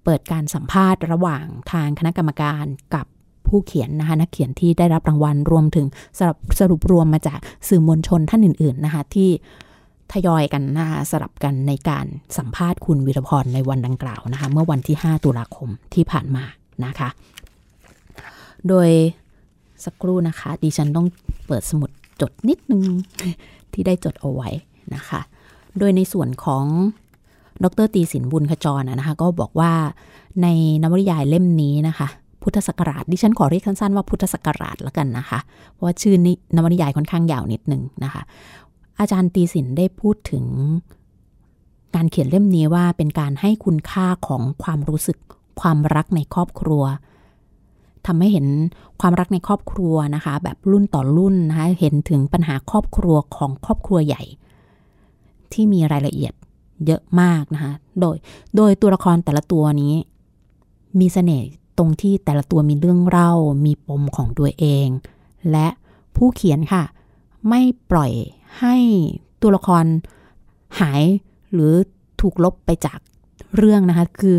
เปิดการสัมภาษณ์ระหว่างทางคณะกรรมการกับผู้เขียนนะคะนักเขียนที่ได้รับรางวัลรวมถึงสรุปสรุปรวมมาจากสื่อมวลชนท่านอื่น ๆนะคะที่ทยอยกันนะคะสลับกันในการสัมภาษณ์คุณวิรพรในวันดังกล่าวนะคะเมื่อวันที่ 5 ตุลาคมที่ผ่านมานะคะ โดยสักครู่นะคะดิฉันต้องเปิดสมุดจดนิดนึงที่ได้จดเอาไว้นะคะ โดยในส่วนของดรตีสินบุญขจรนะคะ ก็บอกว่าในนวนิยายเล่มนี้นะคะ พุทธศักราชดิฉันขอเรียกสั้นๆว่าพุทธศักราชแล้วกันนะคะ เพราะว่าชื่อนี้นวนิยายค่อนข้างยาวนิดนึงนะคะ อาจารย์ตีสินได้พูดถึงการเขียนเล่มนี้ว่าเป็นการให้คุณค่าของความรู้สึกความรักในครอบครัวทำให้เห็นความรักในครอบครัวนะคะ แบบรุ่นต่อรุ่นนะคะเห็นถึงปัญหาครอบครัวของครอบครัวใหญ่ ที่มีรายละเอียดเยอะมากนะคะ โดย โดยตัวละครแต่ละตัวนี้ มีเสน่ห์ตรงที่แต่ละตัวมีเรื่องเล่า มีปมของตัวเอง และผู้เขียนค่ะ ไม่ปล่อยให้ตัวละครหายหรือถูกลบไปจากเรื่องนะคะ คือ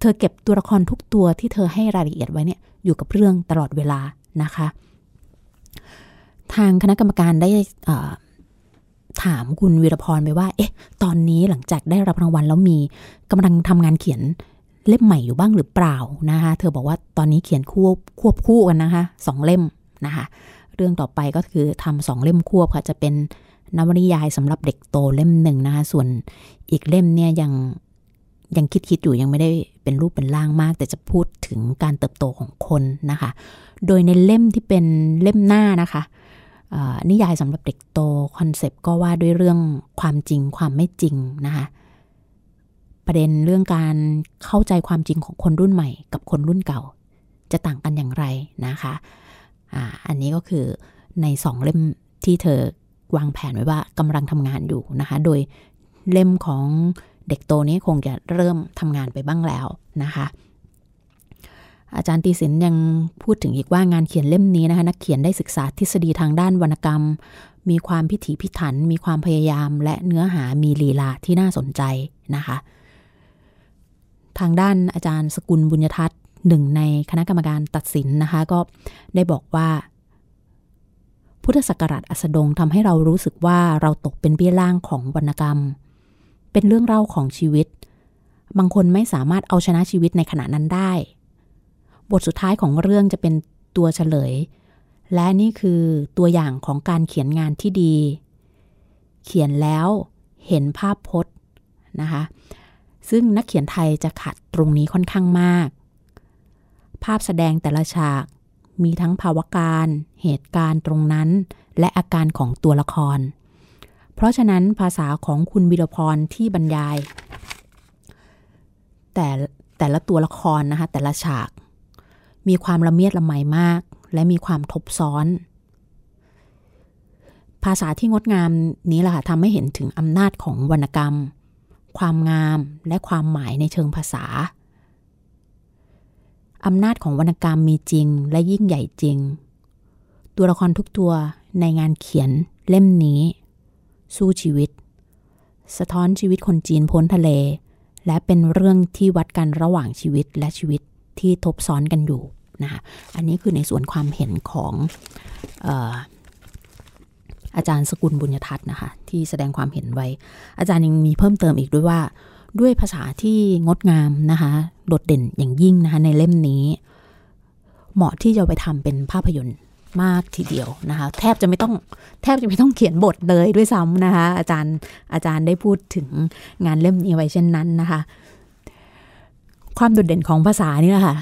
เธอเก็บตัวละครทุกตัวที่เธอให้รายละเอียดไว้เนี่ยอยู่กับเรื่องตลอดเวลานะคะ ทางคณะกรรมการได้ ถามคุณวีรพรไปว่า เอ๊ะ ตอนนี้หลังจากได้รับรางวัลแล้วมีกำลังทำงานเขียนเล่มใหม่อยู่บ้างหรือเปล่านะคะ เธอบอกว่าตอนนี้เขียนควบควบคู่กันนะคะสองเล่มนะคะ เรื่องต่อไปก็คือทำสองเล่มควบค่ะ จะเป็นนวนิยายสำหรับเด็กโตเล่มหนึ่งนะคะ ส่วนอีกเล่มเนี่ยยังยังคิดคิดอยู่ยังไม่ได้เป็นรูปเป็นร่างมาก แต่จะพูดถึงการเติบโตของคนนะคะ โดยในเล่มที่เป็นเล่มหน้านะคะ นิยายสำหรับเด็กโต concept ก็ว่าด้วยเรื่องความจริงความไม่จริงนะคะประเด็นเรื่องการเข้าใจความจริงของคนรุ่นใหม่ กับคนรุ่นเก่า จะต่างกันอย่างไรนะคะอ่าอันนี้ก็คือในสองเล่มที่เธอวางแผนไว้ว่ากำลังทำงานอยู่นะคะ โดยเล่มของเด็กโตนี้คงจะเริ่มทำงานไปบ้างแล้วนะคะ อาจารย์ตีสินยังพูดถึงอีกว่างานเขียนเล่มนี้นะคะนักเขียนได้ศึกษาทฤษฎีทางด้านวรรณกรรม มีความพิถีพิถัน มีความพยายาม และเนื้อหามีลีลาที่น่าสนใจนะคะ ทางด้านอาจารย์สกุลบุญยทัศน์หนึ่งในคณะกรรมการตัดสินนะคะก็ได้บอกว่าพุทธศักราชอัสดงทำให้เรารู้สึกว่าเราตกเป็นเบี้ยล่างของวรรณกรรม เป็นเรื่องเล่าของชีวิต บางคนไม่สามารถเอาชนะชีวิตในขณะนั้นได้ บทสุดท้ายของเรื่องจะเป็นตัวเฉลย และนี่คือตัวอย่างของการเขียนงานที่ดี เขียนแล้วเห็นภาพพจน์นะคะ ซึ่งนักเขียนไทยจะขัดตรงนี้ค่อนข้างมาก ภาพแสดงแต่ละฉาก มีทั้งภาวะการ เหตุการณ์ตรงนั้น และอาการของตัวละคร เพราะฉะนั้นภาษาของคุณวิรพรที่บรรยาย แต่แต่ละตัวละครนะคะแต่ละฉาก มีความละเมียดละไมมาก และมีความทบซ้อน ภาษาที่งดงามนี้แหละค่ะทำให้เห็นถึงอำนาจของวรรณกรรม ความงามและความหมายในเชิงภาษาอำนาจของวรรณกรรมมีจริงและยิ่งใหญ่จริง ตัวละครทุกตัวในงานเขียนเล่มนี้ สู้ชีวิต สะท้อนชีวิตคนจีนพ้นทะเล และเป็นเรื่องที่วัดกันระหว่างชีวิตและชีวิตที่ทบซ้อนกันอยู่ นะคะอันนี้คือในส่วนความเห็นของอาจารย์สกุลบุญยทัศน์นะคะที่แสดงความเห็นไว้ อาจารย์ยังมีเพิ่มเติมอีกด้วยว่า ด้วยภาษาที่งดงามนะคะโดดเด่นอย่างยิ่งนะคะในเล่มนี้ เหมาะที่จะไปทำเป็นภาพยนตร์มากทีเดียวนะคะแทบจะไม่ต้องแทบจะไม่ต้องเขียนบทเลยด้วยซ้ำนะคะอาจารย์อาจารย์ได้พูดถึงงานเล่มนี้ไว้เช่นนั้นนะคะ ความโดดเด่นของภาษานี่แหละค่ะ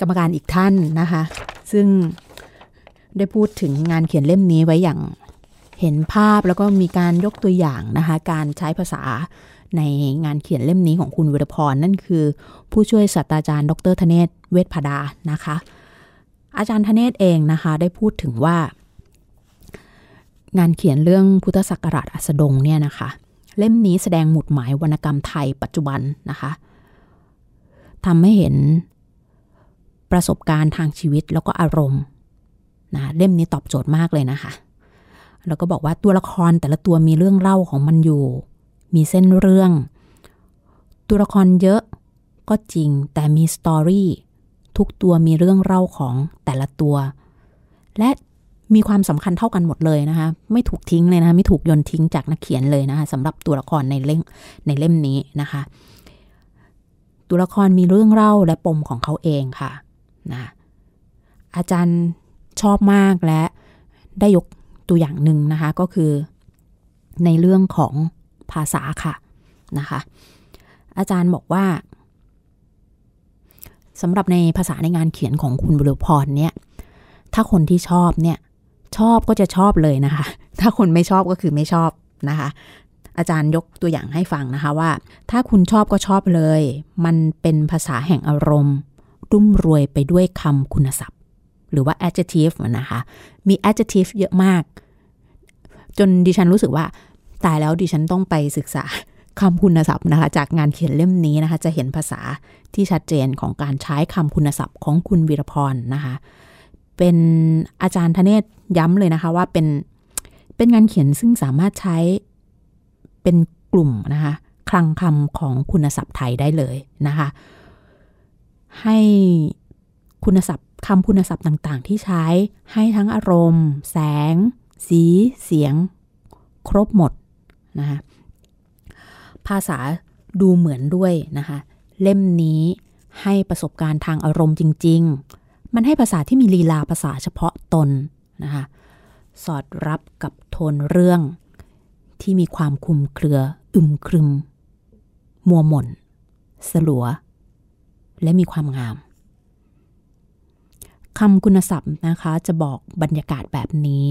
กรรมการอีกท่านนะคะ ซึ่งได้พูดถึงงานเขียนเล่มนี้ไว้อย่างเห็นภาพแล้วก็มีการยกตัวอย่างนะคะ การใช้ภาษาในงานเขียนเล่มนี้ของคุณวิรพร นั่นคือ ผู้ช่วยศาสตราจารย์ ดรธเนศเวชพดานะคะ อาจารย์ธเนศเองนะคะ ได้พูดถึงว่า งานเขียนเรื่องพุทธศักราชอัสดงเนี่ยนะคะ เล่มนี้แสดงหมุดหมายวรรณกรรมไทยปัจจุบันนะคะททำให้เห็น ประสบการณ์ทางชีวิตแล้วก็อารมณ์นะเล่มนี้ตอบโจทย์มากเลยนะคะ แล้วก็บอกว่าตัวละครแต่ละตัวมีเรื่องเล่าของมันอยู่ มีเส้นเรื่อง ตัวละครเยอะก็จริงแต่มีสตอรี่ทุกตัวมีเรื่องเล่าของแต่ละตัว และมีความสำคัญเท่ากันหมดเลยนะคะ ไม่ถูกทิ้งเลยนะคะไม่ถูกโยนทิ้งจากนักเขียนเลยนะคะสำหรับตัวละครในเล่มในเล่มนี้นะคะ ตัวละครมีเรื่องเล่าและปมของเขาเองค่ะ นะอาจารย์ชอบมากและได้ยกตัวอย่างหนึ่งนะคะก็คือในเรื่องของภาษาค่ะนะคะอาจารย์บอกว่าสำหรับในภาษาในงานเขียนของคุณบุรุพรเนี่ยถ้าคนที่ชอบเนี่ยชอบก็จะชอบเลยนะคะ ถ้าคนไม่ชอบก็คือไม่ชอบนะคะ อาจารย์ยกตัวอย่างให้ฟังนะคะว่า ถ้าคุณชอบก็ชอบเลย มันเป็นภาษาแห่งอารมณ์ รุ่มรวยไปด้วยคำคุณศัพท์ หรือว่า adjective นะคะ มี adjective เยอะมาก จนดิฉันรู้สึกว่า ตายแล้วดิฉันต้องไปศึกษาคำคุณศัพท์นะคะ จากงานเขียนเล่มนี้นะคะ จะเห็นภาษาที่ชัดเจนของการใช้คำคุณศัพท์ของคุณวีรพรนะคะ เป็นอาจารย์ธเนศย้ำเลยนะคะว่าเป็นเป็นงานเขียนซึ่งสามารถใช้เป็นกลุ่มนะคะคลังคำของคุณศัพท์ไทยได้เลยนะคะ ให้คุณศัพท์คำคุณศัพท์ต่างๆ ที่ใช้ให้ทั้งอารมณ์ แสง สี เสียง ครบหมดนะคะภาษาดูเหมือนด้วยนะคะ เล่มนี้ให้ประสบการณ์ทางอารมณ์จริง ๆ มันให้ภาษาที่มีลีลาภาษาเฉพาะตนนะคะสอดรับกับโทนเรื่องที่มีความคุมเครือ อึมครึม มัวหม่น สลัว และมีความงามคำคุณศัพท์นะคะจะบอกบรรยากาศแบบนี้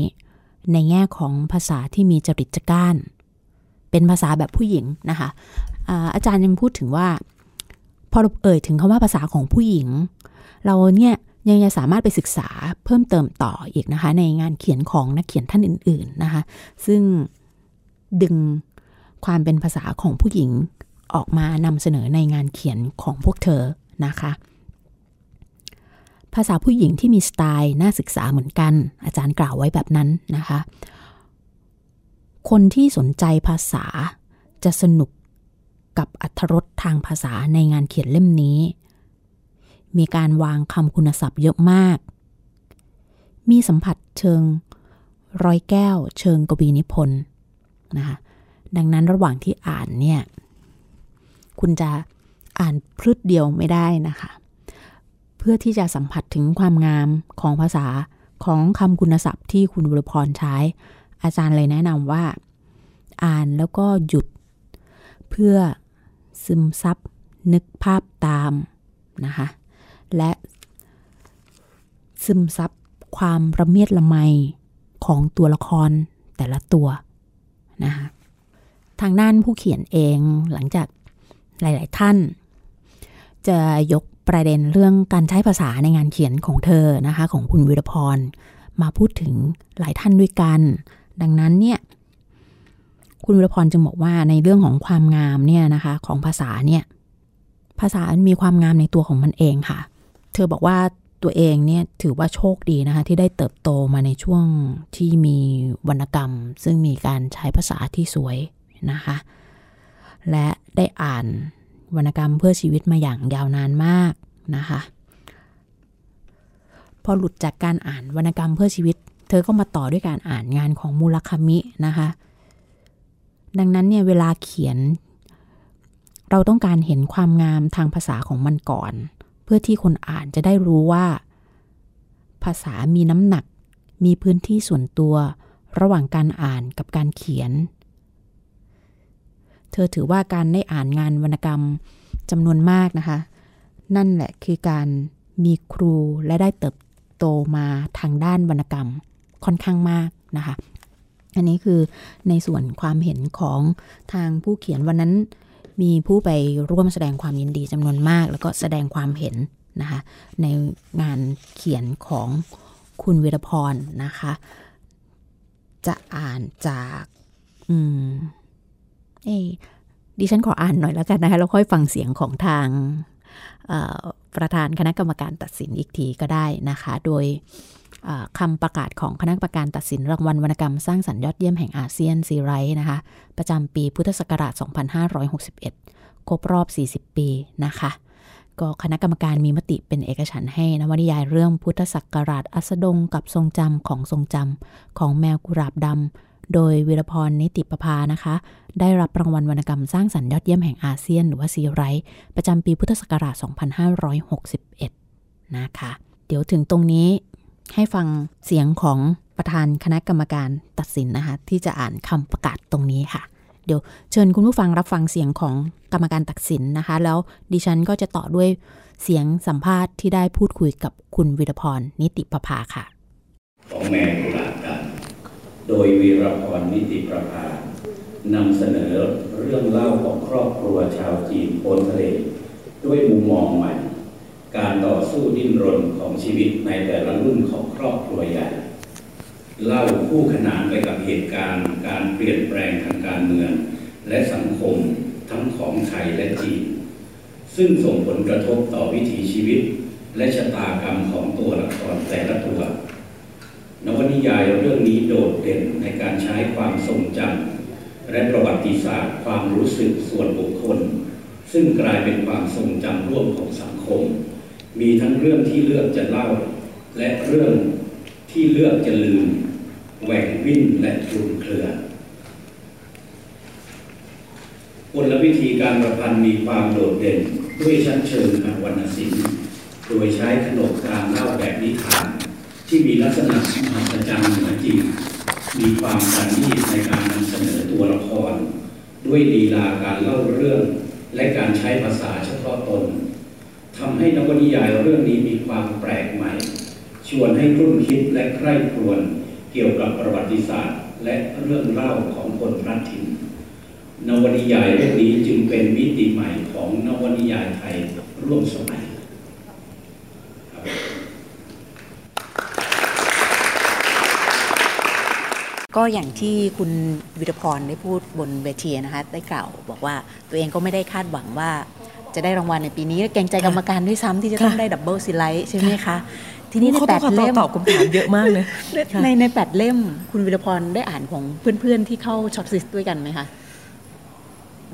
ในแง่ของภาษาที่มีจริตจัก้าน เป็นภาษาแบบผู้หญิงนะคะอาอาจารย์ยังพูดถึงว่า พอเราเอ่ยถึงคำว่าภาษาของผู้หญิง เราเนี่ยยังจะสามารถไปศึกษาเพิ่มเติมต่ออีกนะคะ ในงานเขียนของนักเขียนท่านอื่น ๆนะคะ ซึ่งดึงความเป็นภาษาของผู้หญิงออกมานำเสนอในงานเขียนของพวกเธอ นะคะ ภาษาผู้หญิงที่มีสไตล์น่าศึกษาเหมือนกัน อาจารย์กล่าวไว้แบบนั้นนะคะ คนที่สนใจภาษาจะสนุกกับอัธรสทางภาษาในงานเขียนเล่มนี้ มีการวางคำคุณศัพท์เยอะมาก มีสัมผัสเชิงร้อยแก้ว เชิงกวีนิพนธ์นะคะดังนั้นระหว่างที่อ่านเนี่ย คุณจะ อ่านพลืดเดียวไม่ได้นะคะ เพื่อที่จะสัมผัสถึงความงามของภาษาของคำคุณศัพท์ที่คุณบุรพรใช้ อาจารย์เลยแนะนำว่า อ่านแล้วก็หยุด เพื่อซึมซับนึกภาพตามนะคะ และซึมซับความระเมียดละไมของตัวละครแต่ละตัวนะคะทางด้านผู้เขียนเองหลังจากหลาย ๆ ท่าน จะยกประเด็นเรื่องการใช้ภาษาในงานเขียนของเธอนะคะ ของคุณวิรพร มาพูดถึงหลายท่านด้วยกัน ดังนั้นเนี่ยคุณวิรพรจึงบอกว่าในเรื่องของความงามเนี่ยนะคะของภาษาเนี่ยภาษามีความงามในตัวของมันเองค่ะ เธอบอกว่าตัวเองเนี่ยถือว่าโชคดีนะคะที่ได้เติบโตมาในช่วงที่มีวรรณกรรม ซึ่งมีการใช้ภาษาที่สวยนะคะ และได้อ่าน วรรณกรรมเพื่อชีวิตมาอย่างยาวนานมากนะคะ พอหลุดจากการอ่านวรรณกรรมเพื่อชีวิต เธอก็มาต่อด้วยการอ่านงานของมูลคามินะคะ ดังนั้นเนี่ยเวลาเขียน เราต้องการเห็นความงามทางภาษาของมันก่อน เพื่อที่คนอ่านจะได้รู้ว่า ภาษามีน้ำหนัก มีพื้นที่ส่วนตัว ระหว่างการอ่านกับการเขียน เธอถือว่าการได้อ่านงานวรรณกรรมจำนวนมากนะคะ นั่นแหละคือการมีครูและได้เติบโตมาทางด้านวรรณกรรมค่อนข้างมากนะคะ อันนี้คือในส่วนความเห็นของทางผู้เขียนวันนั้น มีผู้ไปร่วมแสดงความยินดีจำนวนมาก แล้วก็แสดงความเห็นนะคะในงานเขียนของคุณเวรพรนะคะ จะอ่านจาก อืม เอดิฉันขออ่านหน่อยแล้วกันนะคะแล้วค่อยฟังเสียงของทางประธานคณะกรรมการตัดสินอีกทีก็ได้นะคะ โดยคำประกาศของคณะกรรมการตัดสินรางวัลวรรณกรรมสร้างสรรค์ยอดเยี่ยมแห่งอาเซียนซีไรท์นะคะ ประจำปีพุทธศักราช 2561 ครบรอบ 40 ปีนะคะ ก็คณะกรรมการมีมติเป็นเอกฉันให้นวนิยายเรื่องพุทธศักราชอัสดงกับทรงจำของทรงจำของแมวกุราบดำ โดยวิรพรนิติประภานะคะ ได้รับรางวัลวรรณกรรมสร้างสรรค์ยอดเยี่ยมแห่งอาเซียน หรือว่าซีไรท์ประจำปีพุทธศักราช 2561 นะคะ เดี๋ยวถึงตรงนี้ให้ฟังเสียงของประธานคณะกรรมการตัดสินนะคะ ที่จะอ่านคำประกาศตรงนี้ค่ะ เดี๋ยวเชิญคุณผู้ฟังรับฟังเสียงของกรรมการตัดสินนะคะ แล้วดิฉันก็จะต่อด้วยเสียงสัมภาษณ์ที่ได้พูดคุยกับคุณวิรพรนิติประภาค่ะ ของแมวกุลา โดยวีรพรนิติประภานำเสนอเรื่องเล่าของครอบครัวชาวจีนโพนทะเลด้วยมุมมองใหม่ การต่อสู้ดิ้นรนของชีวิตในแต่ละรุ่นของครอบครัวใหญ่ เล่าคู่ขนานไปกับเหตุการณ์ การเปลี่ยนแปลงทางการเมือง และสังคมทั้งของไทยและจีน ซึ่งส่งผลกระทบต่อวิถีชีวิต และชะตากรรมของตัวละครแต่ละตัว นวนิยายเรื่องนี้โดดเด่นในการใช้ความทรงจำและประวัติศาสตร์ ความรู้สึกส่วนบุคคล ซึ่งกลายเป็นความทรงจำร่วมของสังคม มีทั้งเรื่องที่เลือกจะเล่า และเรื่องที่เลือกจะลืมแหว่งวิ่นและคลุมเครือกลวิธีการประพันธ์มีความโดดเด่น ด้วยชั้นเชิงทางวรรณศิลป์ โดยใช้ขนบการเล่าแบบนิทาน ที่มีลักษณะมหัศจรรย์เหนือจริง มีความประณีตในการนำเสนอตัวละคร ด้วยลีลาการเล่าเรื่อง และการใช้ภาษาเฉพาะตนทำให้นวนิยายเรื่องนี้มีความแปลกใหม่ ชวนให้รุ่นคิดและใคร่ครวญเกี่ยวกับประวัติศาสตร์ และเรื่องเล่าของคนพระถิ่นนวนิยายเรื่องนี้จึงเป็นมิติใหม่ของนวนิยายไทยร่วมสมัย ก็ อย่างที่คุณวิรพรได้พูดบนเวทีนะคะได้กล่าวบอกว่าตัวเองก็ไม่ได้คาดหวังว่าจะได้รางวัลในปีนี้เกรงใจกรรมการด้วยซ้ำที่จะต้องได้ดับเบิลซิไลท์ใช่ไหมคะทีนี้ในแปดเล่มตอบคำถามเยอะมากเลยในในแปดเล่มคุณวิรพรได้อ่านของเพื่อนๆที่เข้าช็อตซิสด้วยกันไหมคะ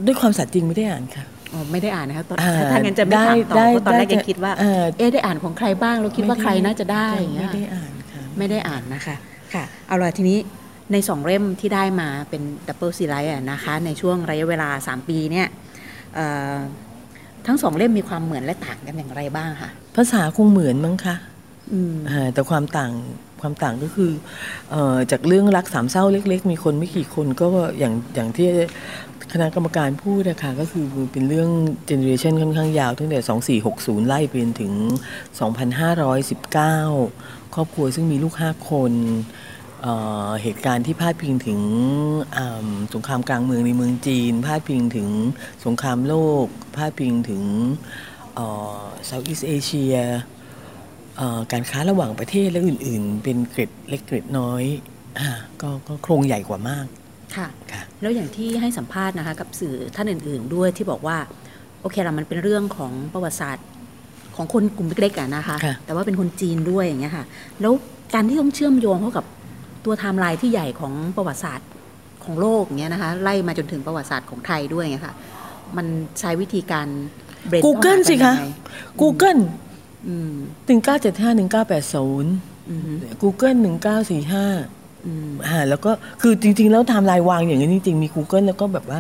ด้วยความสัตย์จริงไม่ได้อ่านค่ะอ๋อไม่ได้อ่านนะคะตอนถ้างั้นจะไม่ถามต่อเพราะตอนแรกยังคิดว่า เอ๊ได้อ่านของใครบ้างเราคิดว่าใครน่าจะได้อย่างเงี้ยไม่ได้อ่านค่ะไม่ได้อ่านนะคะค่ะเอาละทีนี้ ในสองเล่มที่ได้มาเป็น double ซีไรต์นะคะในช่วงระยะเวลา 3 ปีเนี่ยทั้งสองเล่มมีความเหมือนและต่างกันอย่างไรบ้างคะภาษาคงเหมือนมั้งคะแต่ความต่างความต่างก็คืออจากเรื่องรักสามเศร้าเล็ก ๆ มีคนไม่กี่คนก็อย่างอย่างที่คณะกรรมการพูดนะคะก็คือเป็นเรื่อง generation ค่อนข้างยาวตั้งแต่ 2460 ไล่ไปถึง 2519 ครอบครัวซึ่งมีลูก 5 คน เหตุการณ์ที่พาดพิงถึงสงครามกลางเมืองในเมืองจีน พาดพิงถึงสงครามโลก พาดพิงถึงเซาท์อีสเอเชียการค้าระหว่างประเทศและอื่น ๆ เป็นเกร็ดเล็กเกร็ดน้อยกก็โครงใหญ่กว่ามากค่ะแล้วอย่างที่ให้สัมภาษณ์นะคะกับสื่อท่านอื่น ๆ ด้วยที่บอกว่าโอเคละมันเป็นเรื่องของประวัติศาสตร์ของคนกลุ่มเล็กๆนะคะแต่ว่าเป็นคนจีนด้วยอย่างเงี้ยค่ะ แล้วการที่ต้องเชื่อมโยงเข้ากับ ตัวไทม์ไลน์ที่ใหญ่ของประวัติศาสตร์ของโลกเงี้ยนะคะไล่มาจนถึงประวัติศาสตร์ของไทยด้วยเงี้ยค่ะมันใช้วิธีการเบรน Google สิคะ Google หนึ่งเก้าเจ็ดห้าหนึ่งเก้าแปดศูนย์ Google หนึ่งเก้าสี่ห้าอ่าแล้วก็คือจริง ๆ แล้วไทม์ไลน์วางอย่างนี้จริง ๆ มี Google แล้วก็แบบว่า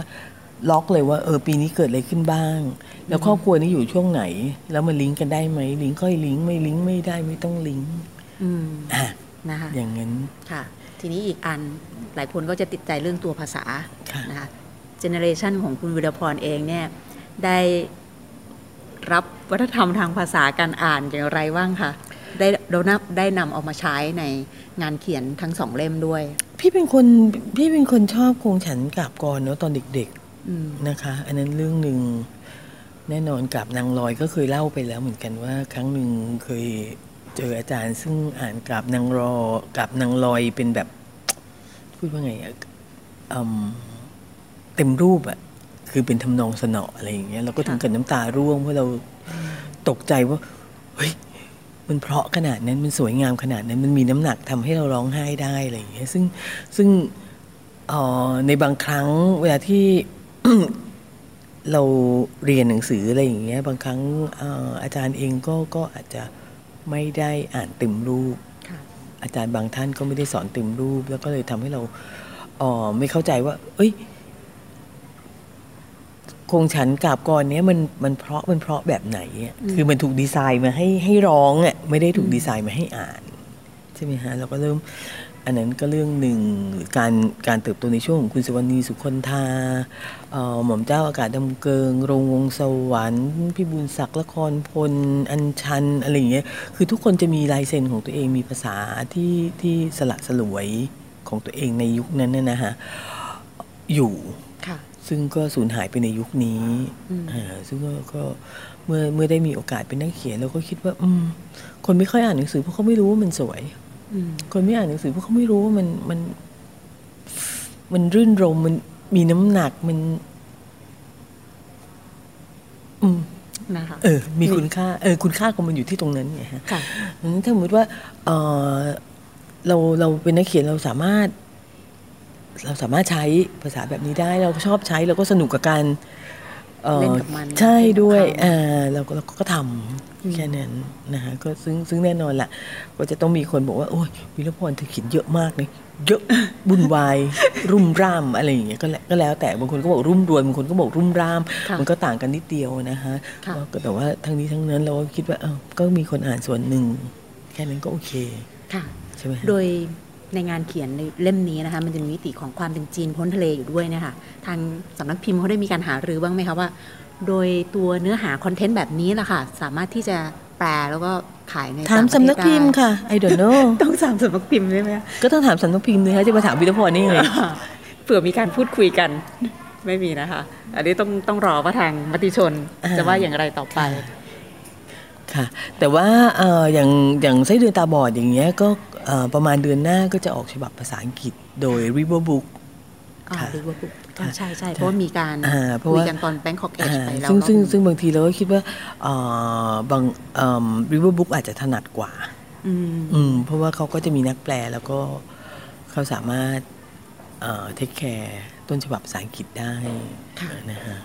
ล็อกเลยว่าเออปีนี้เกิดอะไรขึ้นบ้าง แล้วครอบครัวนี้อยู่ช่วงไหน แล้วมันลิงก์กันได้ไหมลิงก์ก็ลิงก์ไม่ลิงก์ไม่ได้ไม่ต้องลิงก์อ่า นะคะอย่างนั้นค่ะ ทีนี้อีกอันหลายคนก็จะติดใจเรื่องตัวภาษานะคะเจเนเรชันของคุณวิรพรเองเนี่ยได้รับวัฒนธรรมทางภาษาการอ่านอย่างไรบ้างคะได้โดนับได้นำเอามาใช้ในงานเขียนทั้งสองเล่มด้วย พี่เป็นคนพี่เป็นคนชอบคงฉันกับกรเนาะตอนเด็กๆนะคะ อันนั้นเรื่องหนึ่งแน่นอนกับนางลอยก็เคยเล่าไปแล้วเหมือนกันว่า ครั้งหนึ่งเคย เจออาจารย์ซึ่งอ่านกับนางรอกับนางลอยเป็นแบบ พูดว่าไงอะเต็มรูปอะคือเป็นทำนองสนออะไรอย่างเงี้ยเราก็ถึงกับน้ำตาร่วงเพราะเราตกใจว่าเฮ้ยมันเพราะขนาดนั้นมันสวยงามขนาดนั้นมันมีน้ำหนักทำให้เราร้องไห้ได้อะไรอย่างเงี้ยซึ่งซึ่งในบางครั้งเวลาที่เราเรียนหนังสืออะไรอย่างเงี้ยบางครั้งอาจารย์เองก็ก็อาจจะ ไม่ได้อ่านเต็มรูป อาจารย์บางท่านก็ไม่ได้สอนเต็มรูป แล้วก็เลยทำให้เราอ๋อไม่เข้าใจว่า เอ้ยคงฉันกาบกรเนี้ยมันมันเพราะมันเพราะแบบไหนอะคือมันถูกดีไซน์มาให้ให้ร้องอะไม่ได้ถูกดีไซน์มาให้อ่าน ใช่ไหมฮะเราก็เริ่ม อันนั้นก็เรื่องหนึ่งการการเติบโตในช่วงของคุณสวรรณีสุคนธาหม่อมเจ้าอากาศดำเกิง โรงวงสวรรค์พี่บุญศักดิ์ละครพล อัญชัน อะไรอย่างเงี้ยคือทุกคนจะมีลายเซ็นของตัวเองมีภาษาที่ที่สละสลวยของตัวเองในยุคนั้นนะฮะอยู่ซึ่งก็สูญหายไปในยุคนี้ซึ่งก็เมื่อเมื่อได้มีโอกาสเป็นนักเขียนเราก็คิดว่าอืมคนไม่ค่อยอ่านหนังสือเพราะเขาไม่รู้ว่ามันสวย คนไม่อ่านหนังสือเพราะเขาไม่รู้ว่ามันมันมันรื่นรมมันมีน้ำหนักมัน อืมนะคะเออ มีคุณค่าเออคุณค่าของมันอยู่ที่ตรงนั้นไงฮะค่ะถ้าสมมติว่าเออเราเราเป็นนักเขียนเราสามารถ เราสามารถใช้ภาษาแบบนี้ได้ เราชอบใช้เราก็สนุกกับการ เล่นกับมันใช่ด้วยอ่าเราก็เราก็ทำแค่นั้นนะคะก็ซึ่งซึ่งแน่นอนแหละก็จะต้องมีคนบอกว่า โอ้ยวิรพรเธอเขียนเยอะมากเลยเยอะบุญวาย รุ่มร่ามอะไรอย่างเงี้ยก็ก็แล้วแต่บางคนก็บอกรุ่มรวยบางคนก็บอกรุ่มร่าม มันก็ต่างกันนิดเดียวนะคะก็แต่ว่าทั้งนี้ทั้งนั้นเราก็คิดว่าเออก็มีคนอ่านส่วนหนึ่ง แค่นั้นก็โอเคใช่ไหมโดย ในงานเขียนในเล่มนี้นะคะ มันจะมีมิติของความเป็นจีนพ้นทะเลอยู่ด้วยนะคะทางสำนักพิมพ์เขาได้มีการหารือบ้างไหมคะว่า โดยตัวเนื้อหาคอนเทนต์แบบนี้แหละค่ะ สามารถที่จะแปลแล้วก็ขายในถามสำนักพิมพ์ค่ะ I don't know ต้องถามสำนักพิมพ์ใช่ไหมก็ต้องถามสำนักพิมพ์เลยคะจะมาถามวิทยพรนี่เลยเผื่อมีการพูดคุยกันไม่มีนะคะ อันนี้ต้องต้องรอว่าทางมติชนจะว่าอย่างไรต่อไป ค่ะ แต่ว่าอย่างอย่างไส้เดือนตาบอดอย่างเงี้ยก็ประมาณเดือนหน้าก็จะออกฉบับภาษาอังกฤษโดย River Book ค่ะ River Book ใช่ใช่เพราะว่ามีการคุยกันตอน Bangkok Edge ไปแล้วซึ่งซึ่งซึ่งบางทีเราก็คิดว่าบาง River Book อาจจะถนัดกว่าอืมเพราะว่าเขาก็จะมีนักแปลแล้วก็เขาสามารถ take care ต้นฉบับภาษาอังกฤษได้นะฮะค่ะ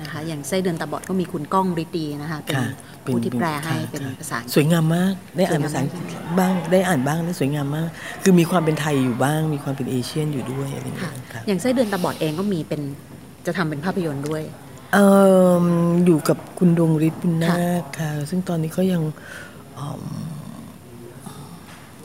นะคะอย่างไส้เดือนตาบอดก็มีคุณก้อง ฤทธิ์ดีนะคะเป็นผู้ที่แปลให้เป็นภาษาสวยงามมากได้อ่านภาษาอังกฤษบ้างได้อ่านบ้างได้สวยงามมาก คือมีความเป็นไทยอยู่บ้าง มีความเป็นเอเชียนอยู่ด้วยอะไรอย่างเงี้ยอย่างไส้เดือนตาบอดเองก็มีเป็นจะทำเป็นภาพยนตร์ด้วยเอออยู่กับคุณดวงฤทธิ์บุญนาคค่ะ ซึ่งตอนนี้ก็ยัง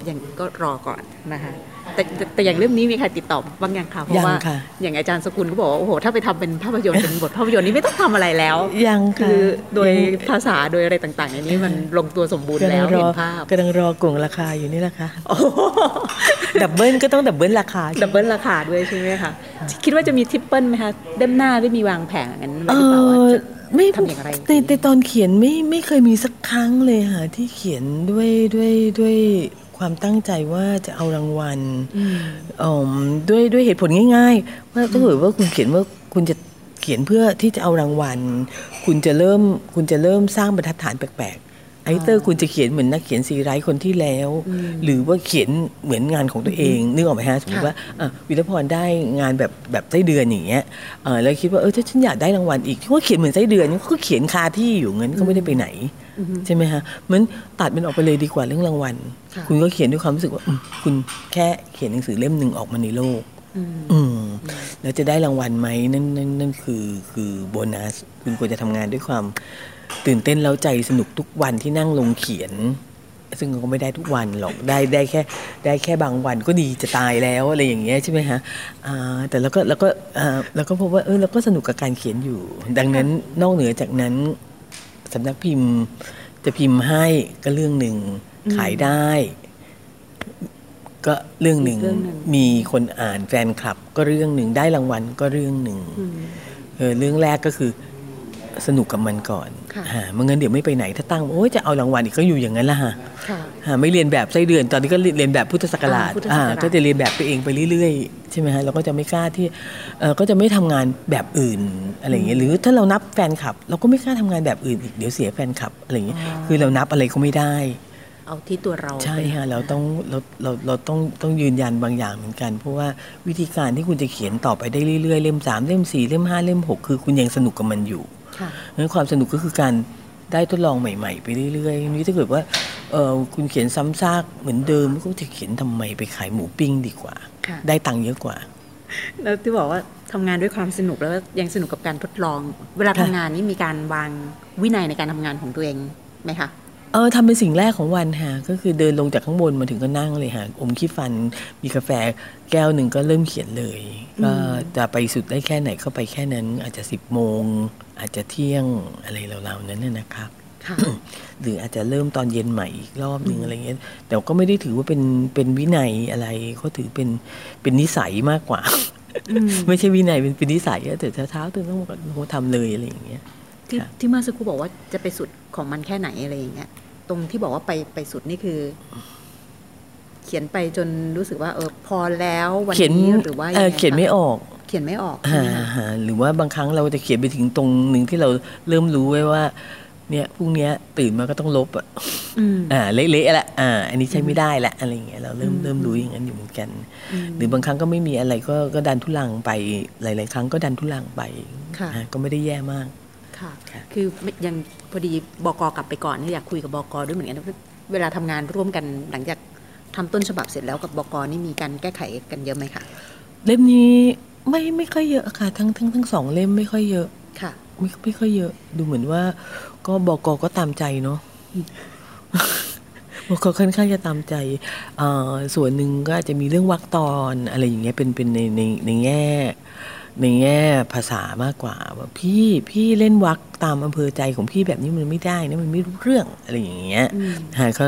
ยังก็รอก่อนนะคะ แต่แต่อย่างเรื่องนี้มีใครติดต่อบางอย่างค่ะเพราะว่าอย่างอาจารย์สกุลก็บอกว่าโอ้โหถ้าไปทำเป็นภาพยนตร์เป็นบทภาพยนตร์นี้ไม่ต้องทำอะไรแล้ว ยังคือโดยภาษาโดยอะไรต่างๆอย่างนี้มันลงตัวสมบูรณ์แล้วเห็นภาพกำลังรอกล่งราคาอยู่นี่แหละค่ะ double ก็ต้อง double ราคา double ราคาด้วยใช่ไหมคะคิดว่าจะมี triple ไหมคะเล่มหน้าได้มีวางแผนงั้นหรือเปล่าว่าจะไม่ทำอย่างไรในในตอนเขียนไม่ไม่เคยมีสักครั้งเลยค่ะที่เขียนด้วยด้วยด้วย ความตั้งใจว่าจะเอารางวัลด้วยด้วยเหตุผลง่าย ๆ ว่าถ้าเกิดว่าคุณเขียนว่าคุณจะเขียนเพื่อที่จะเอารางวัล คุณจะเริ่มคุณจะเริ่มสร้างบรรทัดฐานแปลกๆไอเตอร์คุณจะเขียนเหมือนนักเขียนซีไรต์คนที่แล้ว หรือว่าเขียนเหมือนงานของตัวเองนึกออกไหมฮะสมมติว่าวิรพรได้งานแบบแบบไส้เดือนอย่างเงี้ยแล้วคิดว่าเออถ้าฉันอยากได้รางวัลอีกก็เขียนเหมือนไส้เดือนก็เขียนคาที่อยู่เงินก็ไม่ได้ไปไหน ใช่ไหมคะมันตัดมันออกไปเลยดีกว่าเรื่องรางวัล คุณก็เขียนด้วยความรู้สึกว่าคุณแค่เขียนหนังสือเล่มหนึ่งออกมาในโลก อืมแล้วจะได้รางวัลไหมนั่นนั่นนั่นคือคือโบนัส คุณควรจะทำงานด้วยความตื่นเต้นแล้วใจสนุกทุกวันที่นั่งลงเขียน ซึ่งก็ไม่ได้ทุกวันหรอกได้ได้แค่ ได้แค่บางวันก็ดีจะตายแล้วอะไรอย่างเงี้ยใช่ไหมฮะแต่แล้วก็แล้วก็แล้วก็พบว่าเออเราก็สนุกกับการเขียนอยู่ ดังนั้นนอกเหนือจากนั้น สำนักพิมพ์ จะพิมพ์ให้ก็เรื่องหนึ่งขายได้ ก็เรื่องหนึ่งมีคนอ่านแฟนคลับ ก็เรื่องหนึ่งได้รางวัลก็เรื่องหนึ่งเออเรื่องแรกก็คือ สนุกกับมันก่อนค่ะฮะไม่งั้นเดี๋ยวไม่ไปไหนถ้าตั้งโอ้ยจะเอารางวัลอีกก็อยู่อย่างนั้นละฮะค่ะฮะไม่เรียนแบบไส้เดือนตอนนี้ก็เรียนแบบพุทธศักราชอ่าพุทธศักราชอ่าก็จะเรียนแบบไปเองไปเรื่อยๆใช่ไหมฮะเราก็จะไม่กล้าที่เออก็จะไม่ทำงานแบบอื่นอะไรอย่างเงี้ยหรือถ้าเรานับแฟนคลับ เราก็ไม่กล้าทำงานแบบอื่นอีกเดี๋ยวเสียแฟนคลับอะไรอย่างเงี้ยคือเรานับอะไรก็ไม่ได้เอาที่ตัวเราใช่เป็นฮะเราต้องเราเราเราต้องต้องยืนยันบางอย่างเหมือนกัน เพราะว่าวิธีการที่คุณจะเขียนต่อไปได้เรื่อยๆ เล่มสามเล่มสี่เล่มห้าเล่มหกคือคุณยังสนุกกับมันอยู่ ค่ะงั้นความสนุกก็คือการได้ทดลองใหม่ ๆ ไปเรื่อยๆนี่ถ้าเกิดว่าเออคุณเขียนซ้ำซากเหมือนเดิมก็จะเขียนทำไมไปขายหมูปิ้งดีกว่าค่ะได้ตังค์เยอะกว่าแล้วที่บอกว่าทำงานด้วยความสนุกแล้วยังสนุกกับการทดลอง เวลาทำงานนี่มีการวางวินัยในการทำงานของตัวเองไหมคะ เออทำเป็นสิ่งแรกของวันฮะก็คือเดินลงจากข้างบนมาถึงก็นั่งเลยฮะอมขี้ฟันมีกาแฟแก้วหนึ่งก็เริ่มเขียนเลย ก็จะไปสุดได้แค่ไหนก็ไปแค่นั้น อาจจะสิบโมง อาจจะเที่ยงอะไรราวๆนั้นนะนะครับค่ะหรืออาจจะเริ่มตอนเย็นใหม่อีกรอบหนึ่งอะไรเงี้ย แต่ก็ไม่ได้ถือว่าเป็นเป็นวินัยอะไรเขาถือเป็นเป็นนิสัยมากกว่า ไม่ใช่วินัยเป็นเป็นนิสัยอะแต่เช้าๆตื่นต้องมาทำเลยอะไรอย่างเงี้ย ที่ค่ะที่เมื่อสักครู่บอกว่าจะไปสุดของมันแค่ไหนอะไรอย่างเงี้ย ตรงที่บอกว่าไปไปสุดนี่คือ เขียนไปจนรู้สึกว่า เออพอแล้ววันเขียนนี้หรือว่าเอยังอไงเขียนไม่คะออก เขียนไม่ออกใช่ฮะไหมคะฮะหรือว่าบางครั้งเราจะเขียนไปถึงตรงหนึ่งที่เราเริ่มรู้ไว้ว่า เนี่ยพรุ่งเนี้ยตื่นมาก็ต้องลบอะอืมอ่าเละๆละอ่า อันนี้ใช้ไม่ได้ละอะไรอย่างเงี้ยเราเริ่มเริ่มรู้อย่างนั้นอยู่เหมือนกัน หรือบางครั้งก็ไม่มีอะไรก็ก็ดันทุลังไปหลาย ๆ ครั้งก็ดันทุลังไปค่ะอ่าก็ไม่ได้แย่มาก ค่ะค่ะ คือไม่ยังพอดีบกกลับไปก่อนเนี่ยอยากคุยกับบกด้วยเหมือนกันนะเวลาทำงานร่วมกันหลังจากทำต้นฉบับเสร็จแล้วกับบกนี่มีการแก้ไขกันเยอะไหมคะเล่มนี้ไม่ไม่ค่อยเยอะค่ะ ทั้งทั้งทั้งสองเล่มไม่ค่อยเยอะค่ะ ไม่ไม่ค่อยเยอะ ดูเหมือนว่า ก็บอกก็ตามใจเนาะบอกค่อนข้างจะตามใจอ่าส่วนหนึ่งก็อาจจะมีเรื่องวรรคตอนอะไรอย่างเงี้ยเป็นเป็นในในในแง่ ในแง่ภาษามากกว่าว่าพี่พี่เล่นวรรคตามอำเภอใจของพี่แบบนี้มันไม่ได้นะมันไม่รู้เรื่องอะไรอย่างเงี้ยฮะก็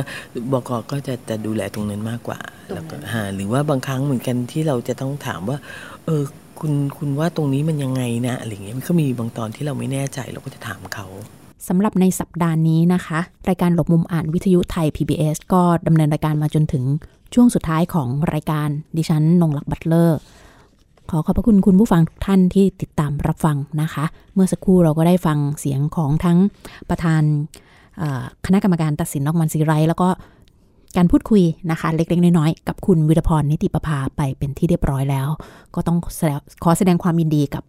บอกก็จะจะดูแลตรงนั้นมากกว่าตรงนั้นแล้วก็ฮะหรือว่าบางครั้งเหมือนกันที่เราจะต้องถามว่า เออคุณคุณว่าตรงนี้มันยังไงนะอะไรอย่างเงี้ยมันก็มีบางตอนที่เราไม่แน่ใจเราก็จะถามเขาสำหรับในสัปดาห์นี้นะคะ รายการหลบมุมอ่านวิทยุไทย PBS ก็ดำเนินรายการมาจนถึงช่วงสุดท้ายของรายการดิฉันนงลักษ์บัตเลอร์ ขอขอบพระคุณคุณผู้ฟังทุกท่านที่ติดตามรับฟังนะคะ เมื่อสักครู่เราก็ได้ฟังเสียงของทั้งประธานคณะกรรมการตัดสินนอกมันซีไรแล้วก็การพูดคุยนะคะ เล็ก ๆ น้อย ๆ กับคุณวิรพรนิติประภาไปเป็นที่เรียบร้อยแล้ว ก็ต้องขอแสดงความยินดีกับ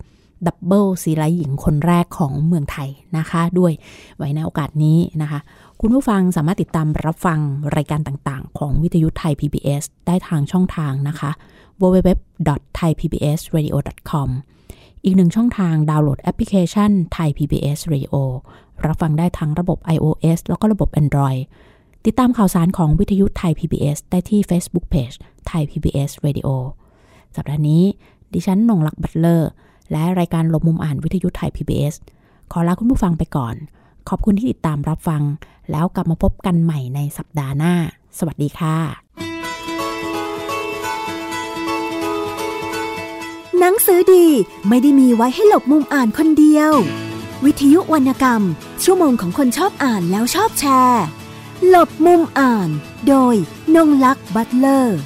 ดับเบิลซีไรหญิงคนแรกของเมืองไทยนะคะ ด้วยไว้ในโอกาสนี้นะคะ คุณผู้ฟังสามารถติดตามรับฟังรายการต่างๆ ของวิทยุไทย PBS ได้ทางช่องทางนะคะ www.thaipbsradio.com อีกหนึ่งช่องทางดาวน์โหลดแอปพลิเคชัน Thai PBS Radio รับฟังได้ทั้งระบบ iOS แล้วก็ระบบ Android ติดตามข่าวสารของวิทยุไทย PBS ได้ที่ Facebook Page Thai PBS Radio สัปดาห์นี้ ดิฉันนงลักษ์บัตเลอร์ และรายการลบมุมอ่านวิทยุไทย PBS ขอลาคุณผู้ฟังไปก่อน ขอบคุณที่ติดตามรับฟัง แล้วกลับมาพบกันใหม่ในสัปดาห์หน้า สวัสดีค่ะ หนังสือดีไม่ได้มีไว้ให้หลบมุมอ่านคนเดียว วิทยุวรรณกรรม ชั่วโมงของคนชอบอ่านแล้วชอบแชร์ หลบมุมอ่าน โดยนงลักษ์บัตเลอร์